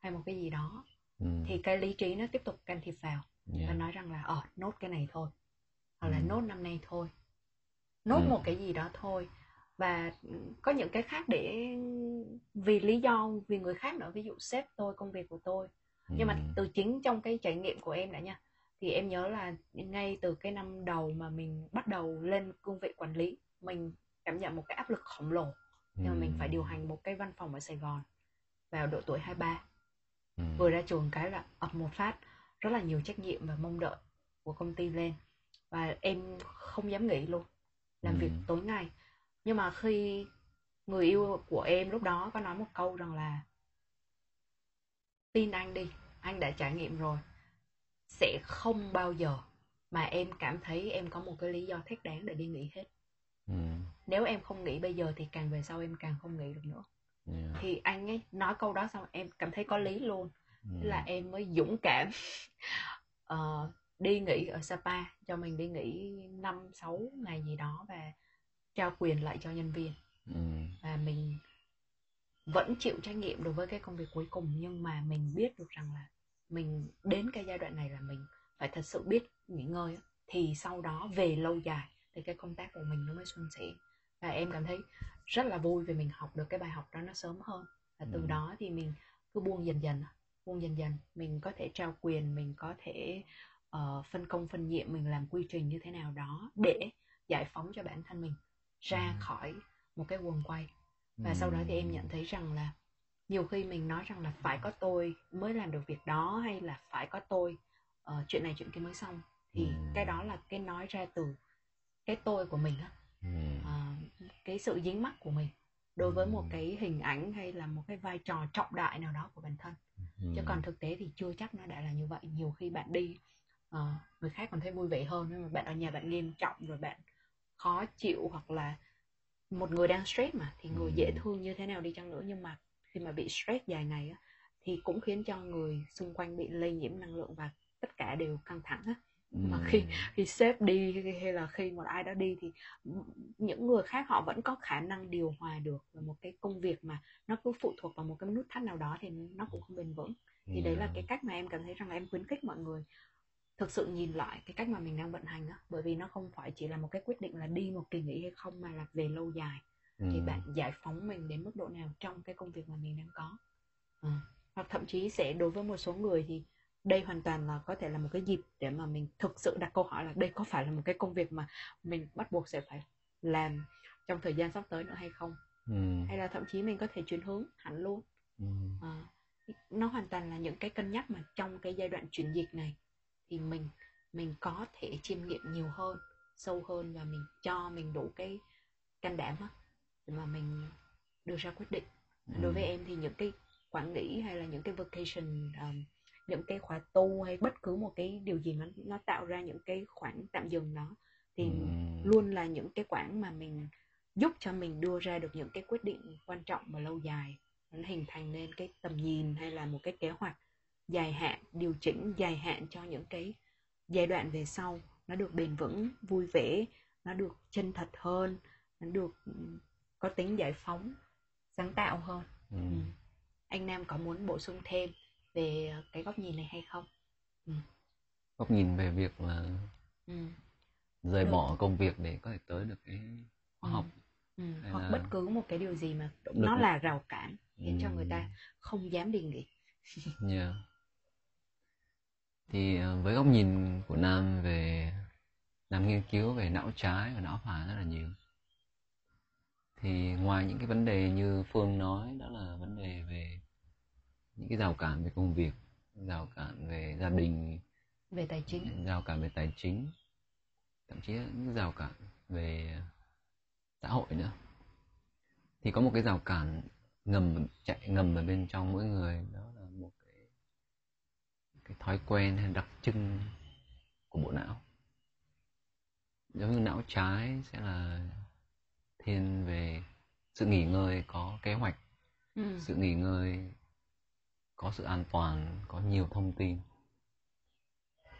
hay một cái gì đó Ừ. thì cái lý trí nó tiếp tục can thiệp vào và Yeah. nói rằng là ờ nốt cái này thôi hoặc là Ừ. nốt năm nay thôi nốt Ừ. một cái gì đó thôi và có những cái khác để vì lý do vì người khác nữa. Ví dụ sếp tôi công việc của tôi. Nhưng mà Ừ. từ chính trong cái trải nghiệm của em đã nha thì em nhớ là ngay từ cái năm đầu mà mình bắt đầu lên cương vị quản lý mình cảm nhận một cái áp lực khổng lồ. Nhưng mà mình phải điều hành một cái văn phòng ở Sài Gòn vào độ tuổi 23 Ừ. vừa ra trường cái là ập một phát rất là nhiều trách nhiệm và mong đợi của công ty lên. Và em không dám nghỉ luôn. Làm Ừ. việc tối ngày nhưng mà khi người yêu của em lúc đó có nói một câu rằng là tin anh đi anh đã trải nghiệm rồi sẽ không bao giờ mà em cảm thấy em có một cái lý do thích đáng để đi nghỉ hết Ừ. nếu em không nghỉ bây giờ thì càng về sau em càng không nghỉ được nữa Yeah. thì anh ấy nói câu đó xong em cảm thấy có lý luôn Ừ. Thế là em mới dũng cảm [LAUGHS] ờ, đi nghỉ ở Sapa cho mình đi nghỉ 5 6 ngày gì đó và trao quyền lại cho nhân viên. Ừ. và mình vẫn chịu trách nhiệm đối với cái công việc cuối cùng nhưng mà mình biết được rằng là mình đến cái giai đoạn này là mình phải thật sự biết nghỉ ngơi thì sau đó về lâu dài thì cái công tác của mình nó mới suôn sẻ. Và em cảm thấy rất là vui vì mình học được cái bài học đó nó sớm hơn. Và từ Ừ. đó thì mình cứ buông dần dần buông dần dần. Mình có thể trao quyền mình có thể ờ, phân công phân nhiệm mình làm quy trình như thế nào đó để giải phóng cho bản thân mình ra Ừ. khỏi một cái guồng quay và sau đó thì em nhận thấy rằng là nhiều khi mình nói rằng là phải có tôi mới làm được việc đó hay là phải có tôi ờ, chuyện này chuyện kia mới xong thì Ừ. cái đó là cái nói ra từ cái tôi của mình á Ừ. Ờ, cái sự dính mắc của mình đối với một Ừ. cái hình ảnh hay là một cái vai trò trọng đại nào đó của bản thân chứ Ừ. còn thực tế thì chưa chắc nó đã là như vậy nhiều khi bạn đi ờ, người khác còn thấy vui vẻ hơn nhưng mà bạn ở nhà bạn nghiêm trọng rồi bạn khó chịu hoặc là một người đang stress mà thì người dễ Ừ. thương như thế nào đi chăng nữa. Nhưng mà khi mà bị stress dài ngày á, thì cũng khiến cho người xung quanh bị lây nhiễm năng lượng và tất cả đều căng thẳng á. Mà khi khi sếp đi hay là khi một ai đó đi thì những người khác họ vẫn có khả năng điều hòa được và một cái công việc mà nó cứ phụ thuộc vào một cái nút thắt nào đó thì nó cũng không bền vững. Thì đấy là cái cách mà em cảm thấy rằng là em khuyến khích mọi người thực sự nhìn lại cái cách mà mình đang vận hành á bởi vì nó không phải chỉ là một cái quyết định là đi một kỳ nghỉ hay không mà là về lâu dài thì Ừm. bạn giải phóng mình đến mức độ nào trong cái công việc mà mình đang có Ờ. hoặc thậm chí sẽ đối với một số người thì đây hoàn toàn là có thể là một cái dịp để mà mình thực sự đặt câu hỏi là đây có phải là một cái công việc mà mình bắt buộc sẽ phải làm trong thời gian sắp tới nữa hay không Ừm. hay là thậm chí mình có thể chuyển hướng hẳn luôn Ừm. Ờ, nó hoàn toàn là những cái cân nhắc mà trong cái giai đoạn chuyển dịch này thì mình mình có thể chiêm nghiệm nhiều hơn sâu hơn và mình cho mình đủ cái can đảm để mà mình đưa ra quyết định. Đối với em thì những cái khoảng nghỉ hay là những cái vacation um, những cái khóa tu hay bất cứ một cái điều gì nó nó tạo ra những cái khoảng tạm dừng đó thì Ừm. luôn là những cái khoảng mà mình giúp cho mình đưa ra được những cái quyết định quan trọng và lâu dài. Nó hình thành nên cái tầm nhìn hay là một cái kế hoạch dài hạn điều chỉnh dài hạn cho những cái giai đoạn về sau nó được bền vững vui vẻ nó được chân thật hơn nó được có tính giải phóng sáng tạo hơn Ừm. Ừ. anh Nam có muốn bổ sung thêm về cái góc nhìn này hay không góc nhìn về việc là ừ. rời Được. bỏ công việc để có thể tới được cái khóa Ừ. học Ừ. Hay hoặc là- bất cứ một cái điều gì mà Động nó lực. là rào cản khiến cho người Ừm. ta không dám đi nghỉ Yeah. Thì ờ, với góc nhìn của Nam về Nam nghiên cứu về não trái và não phải rất là nhiều. Thì ngoài những cái vấn đề như Phương nói đó là vấn đề về những cái rào cản về công việc, rào cản về gia đình, về tài chính rào cản về tài chính, thậm chí những rào cản về xã hội nữa. Thì có một cái rào cản ngầm chạy ngầm ở bên trong mỗi người đó cái thói quen hay đặc trưng của bộ não. Giống như não trái sẽ là thiên về sự nghỉ ngơi có kế hoạch. Ừ. sự nghỉ ngơi có sự an toàn có nhiều thông tin.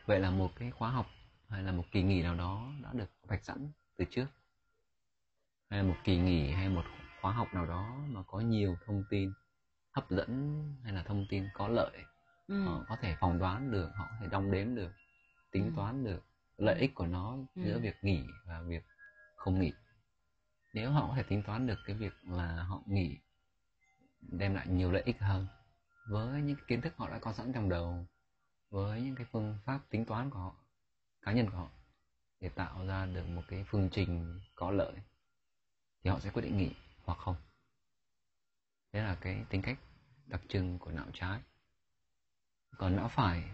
Vậy là một cái khóa học hay là một kỳ nghỉ nào đó đã được vạch sẵn từ trước? Hay là một kỳ nghỉ hay một khóa học nào đó mà có nhiều thông tin hấp dẫn hay là thông tin có lợi Ừ. họ có thể phỏng đoán được họ có thể đong đếm được tính Ừ. toán được lợi ích của nó Ừ. giữa việc nghỉ và việc không nghỉ nếu họ có thể tính toán được cái việc là họ nghỉ đem lại nhiều lợi ích hơn với những kiến thức họ đã có sẵn trong đầu với những cái phương pháp tính toán của họ cá nhân của họ để tạo ra được một cái phương trình có lợi thì họ sẽ quyết định nghỉ hoặc không đấy là cái tính cách đặc trưng của não trái còn não phải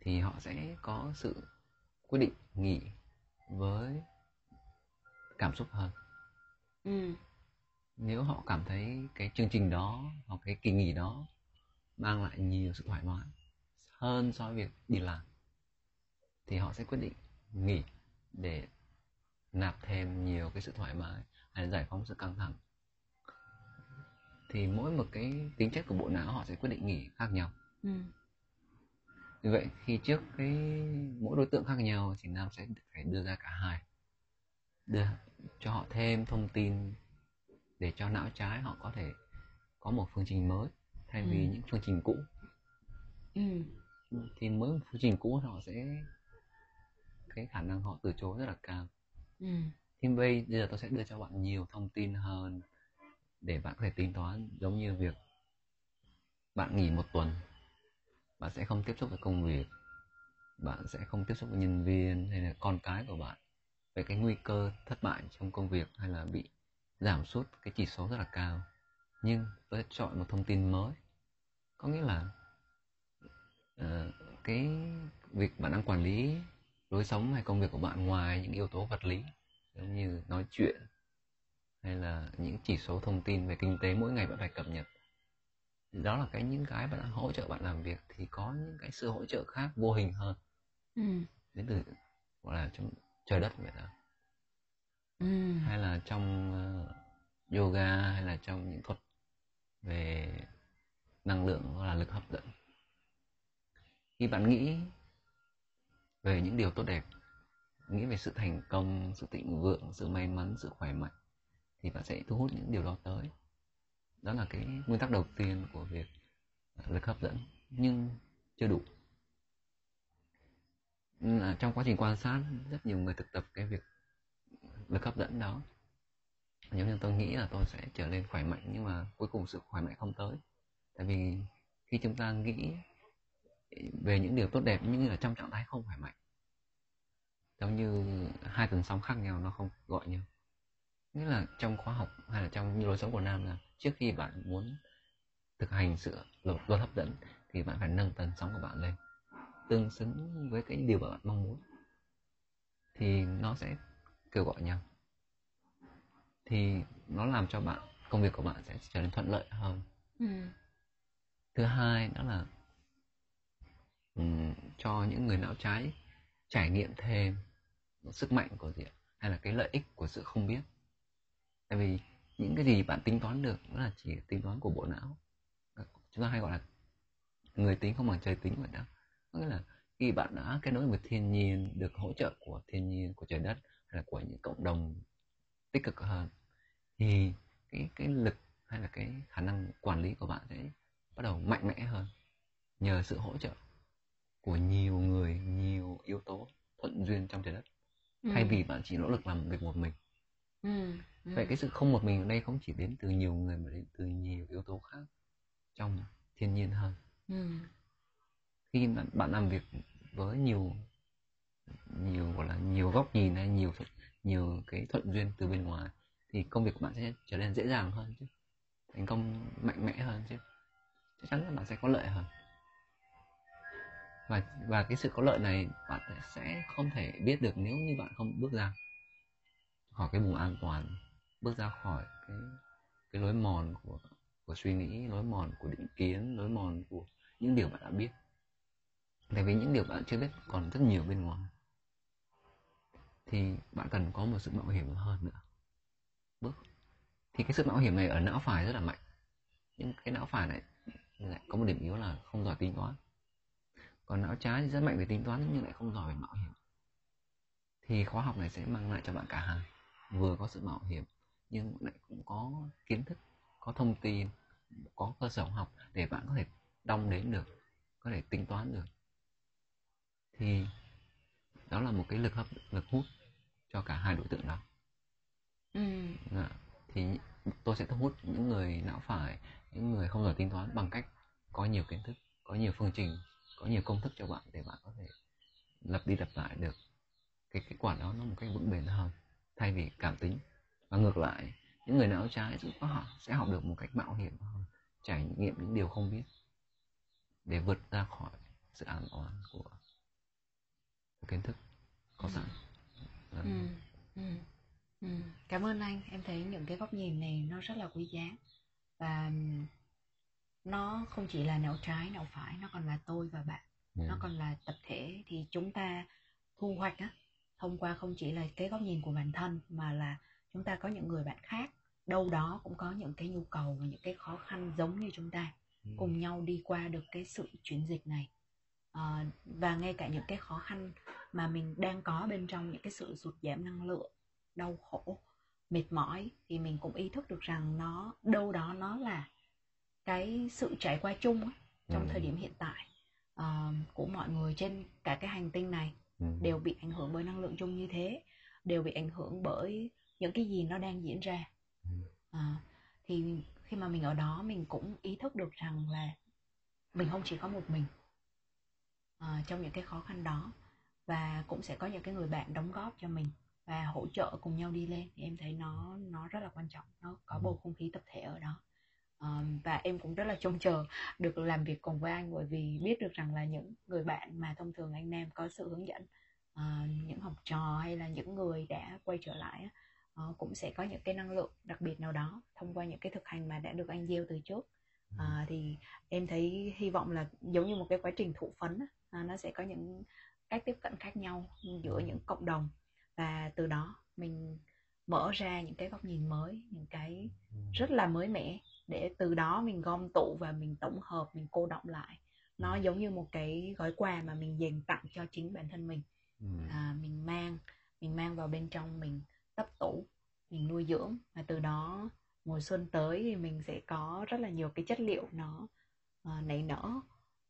thì họ sẽ có sự quyết định nghỉ với cảm xúc hơn. Ừ. nếu họ cảm thấy cái chương trình đó hoặc cái kỳ nghỉ đó mang lại nhiều sự thoải mái hơn so với việc đi làm thì họ sẽ quyết định nghỉ để nạp thêm nhiều cái sự thoải mái hay là giải phóng sự căng thẳng. Thì mỗi một cái tính chất của bộ não họ sẽ quyết định nghỉ khác nhau Ừ. vì vậy khi trước cái mỗi đối tượng khác nhau thì nam sẽ phải đưa ra cả hai đưa cho họ thêm thông tin để cho não trái họ có thể có một phương trình mới thay vì Ừ. những phương trình cũ Ừ. thì mới một phương trình cũ họ sẽ cái khả năng họ từ chối rất là cao Ừ. thì bây giờ tôi sẽ đưa cho bạn nhiều thông tin hơn để bạn có thể tính toán giống như việc bạn nghỉ một tuần bạn sẽ không tiếp xúc với công việc. Bạn sẽ không tiếp xúc với nhân viên hay là con cái của bạn về cái nguy cơ thất bại trong công việc hay là bị giảm sút cái chỉ số rất là cao. Nhưng tôi sẽ chọn một thông tin mới. Có nghĩa là uh, cái việc bạn đang quản lý lối sống hay công việc của bạn ngoài những yếu tố vật lý giống như nói chuyện hay là những chỉ số thông tin về kinh tế mỗi ngày bạn phải cập nhật đó là cái những cái bạn hỗ trợ bạn làm việc thì có những cái sự hỗ trợ khác vô hình hơn ừ. đến từ gọi là trong trời đất vậy đó Ừ. hay là trong ờ, yoga hay là trong những thuật về năng lượng hoặc là lực hấp dẫn khi bạn nghĩ về những điều tốt đẹp nghĩ về sự thành công sự thịnh vượng sự may mắn sự khỏe mạnh thì bạn sẽ thu hút những điều đó tới đó là cái nguyên tắc đầu tiên của việc à, lực hấp dẫn, nhưng chưa đủ. Là trong quá trình quan sát, rất nhiều người thực tập cái việc lực hấp dẫn đó. Giống như tôi nghĩ là tôi sẽ trở nên khỏe mạnh, nhưng mà cuối cùng sự khỏe mạnh không tới. Tại vì khi chúng ta nghĩ về những điều tốt đẹp nhưng là trong trạng thái không khỏe mạnh, giống như hai tần sóng khác nhau nó không gọi nhau. Nghĩa là trong khóa học hay là trong như lối sống của nam là trước khi bạn muốn thực hành sự luật, luật hấp dẫn thì bạn phải nâng tần sóng của bạn lên tương xứng với cái điều mà bạn mong muốn. Thì nó sẽ kêu gọi nhau. Thì nó làm cho bạn công việc của bạn sẽ trở nên thuận lợi hơn. Ừ. thứ hai đó là ừm, cho những người não trái trải nghiệm thêm sức mạnh của gì hay là cái lợi ích của sự không biết? Tại vì những cái gì bạn tính toán được nó là chỉ tính toán của bộ não. Chúng ta hay gọi là người tính không bằng trời tính vậy đó. Có nghĩa là khi bạn đã kết nối với thiên nhiên được hỗ trợ của thiên nhiên của trời đất hay là của những cộng đồng tích cực hơn thì cái cái lực hay là cái khả năng quản lý của bạn sẽ bắt đầu mạnh mẽ hơn nhờ sự hỗ trợ của nhiều người nhiều yếu tố thuận duyên trong trời đất. Thay Ừ. vì bạn chỉ nỗ lực làm việc một mình Ừ. Ừ. vậy cái sự không một mình ở đây không chỉ đến từ nhiều người mà đến từ nhiều yếu tố khác trong thiên nhiên hơn Ừ. khi bạn, bạn làm việc với nhiều nhiều gọi là nhiều góc nhìn hay nhiều nhiều cái thuận duyên từ bên ngoài thì công việc của bạn sẽ trở nên dễ dàng hơn chứ thành công mạnh mẽ hơn chứ chắc chắn là bạn sẽ có lợi hơn và và cái sự có lợi này bạn sẽ không thể biết được nếu như bạn không bước ra khỏi cái vùng an toàn, bước ra khỏi cái cái lối mòn của của suy nghĩ, lối mòn của định kiến, lối mòn của những điều bạn đã biết. Tại vì những điều bạn chưa biết còn rất nhiều bên ngoài. Thì bạn cần có một sự mạo hiểm hơn nữa. Bước. Thì cái sự mạo hiểm này ở não phải rất là mạnh. Nhưng cái não phải này lại có một điểm yếu là không giỏi tính toán. Còn não trái thì rất mạnh về tính toán nhưng lại không giỏi về mạo hiểm. Thì khóa học này sẽ mang lại cho bạn cả hai vừa có sự mạo hiểm nhưng lại cũng có kiến thức có thông tin có cơ sở học để bạn có thể đong đến được có thể tính toán được thì đó là một cái lực hấp lực hút cho cả hai đối tượng đó Ừ. Dạ. thì tôi sẽ thu hút những người não phải những người không giỏi tính toán bằng cách có nhiều kiến thức có nhiều phương trình có nhiều công thức cho bạn để bạn có thể lập đi lặp lại được cái kết quả đó nó một cách vững bền hơn thay vì cảm tính và ngược lại những người não trái sẽ có học sẽ học được một cách mạo hiểm hơn trải nghiệm những điều không biết để vượt ra khỏi sự an toàn của, kiến thức có sẵn Dạ. Ừ. Ừ. Ừ. Cảm ơn anh, em thấy những cái góc nhìn này nó rất là quý giá và nó không chỉ là não trái, não phải, nó còn là tôi và bạn, Ừ. nó còn là tập thể thì chúng ta thu hoạch á thông qua không chỉ là cái góc nhìn của bản thân mà là chúng ta có những người bạn khác đâu đó cũng có những cái nhu cầu và những cái khó khăn giống như chúng ta Ừ. cùng nhau đi qua được cái sự chuyển dịch này Ờ, và ngay cả những cái khó khăn mà mình đang có bên trong những cái sự sụt giảm năng lượng đau khổ mệt mỏi thì mình cũng ý thức được rằng nó đâu đó nó là cái sự trải qua chung á, trong Ừ. thời điểm hiện tại ờ, của mọi người trên cả cái hành tinh này Ừ. đều bị ảnh hưởng bởi năng lượng chung như thế đều bị ảnh hưởng bởi những cái gì nó đang diễn ra Ừ. À, thì khi mà mình ở đó mình cũng ý thức được rằng là mình không chỉ có một mình à, trong những cái khó khăn đó và cũng sẽ có những cái người bạn đóng góp cho mình và hỗ trợ cùng nhau đi lên thì em thấy nó nó rất là quan trọng nó có bầu không khí tập thể ở đó và em cũng rất là trông chờ được làm việc cùng với anh bởi vì biết được rằng là những người bạn mà thông thường anh Nam có sự hướng dẫn à, những học trò hay là những người đã quay trở lại á, ờ, cũng sẽ có những cái năng lượng đặc biệt nào đó thông qua những cái thực hành mà đã được anh gieo từ trước. À, thì em thấy hy vọng là giống như một cái quá trình thụ phấn á, à, nó sẽ có những cách tiếp cận khác nhau giữa những cộng đồng và từ đó mình mở ra những cái góc nhìn mới những cái rất là mới mẻ để từ đó mình gom tụ và mình tổng hợp mình cô động lại. Nó giống như một cái gói quà mà mình dành tặng cho chính bản thân mình. À, mình mang mình mang vào bên trong mình tấp tủ mình nuôi dưỡng và từ đó mùa xuân tới thì mình sẽ có rất là nhiều cái chất liệu nó uh, nảy nở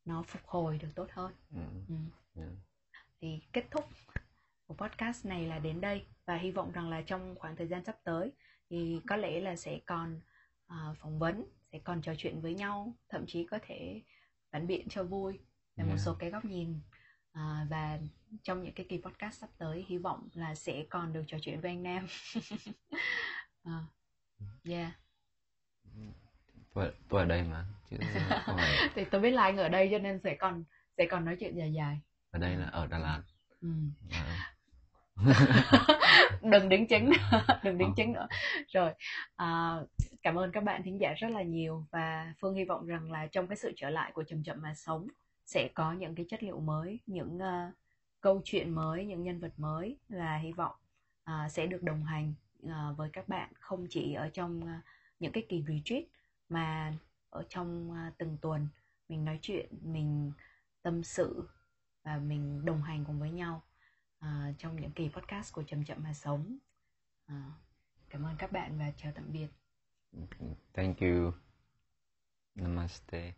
nó phục hồi được tốt hơn. Ừ. ừ. Yeah. thì kết thúc của podcast này là đến đây và hy vọng rằng là trong khoảng thời gian sắp tới thì có lẽ là sẽ còn uh, phỏng vấn sẽ còn trò chuyện với nhau thậm chí có thể phản biện cho vui về một Yeah. số cái góc nhìn À, và trong những cái kỳ podcast sắp tới hy vọng là sẽ còn được trò chuyện với anh Nam. à, [LAUGHS] yeah. tôi, tôi ở đây mà chứ không phải [LAUGHS] thì tôi biết là anh ở đây cho nên sẽ còn sẽ còn nói chuyện dài dài ở đây là ở Đà Lạt Ừ. À, [LAUGHS] đừng đính chính đừng đính Ờ. chính nữa rồi à, cảm ơn các bạn thính giả rất là nhiều và phương hy vọng rằng là trong cái sự trở lại của chậm chậm mà sống sẽ có những cái chất liệu mới những ờ, câu chuyện mới những nhân vật mới và hy vọng à, sẽ được đồng hành à, với các bạn không chỉ ở trong à, những cái kỳ retreat mà ở trong à, từng tuần mình nói chuyện mình tâm sự và mình đồng hành cùng với nhau à, trong những kỳ podcast của chậm chậm mà sống. À, cảm ơn các bạn và chào tạm biệt. Thank you. Namaste.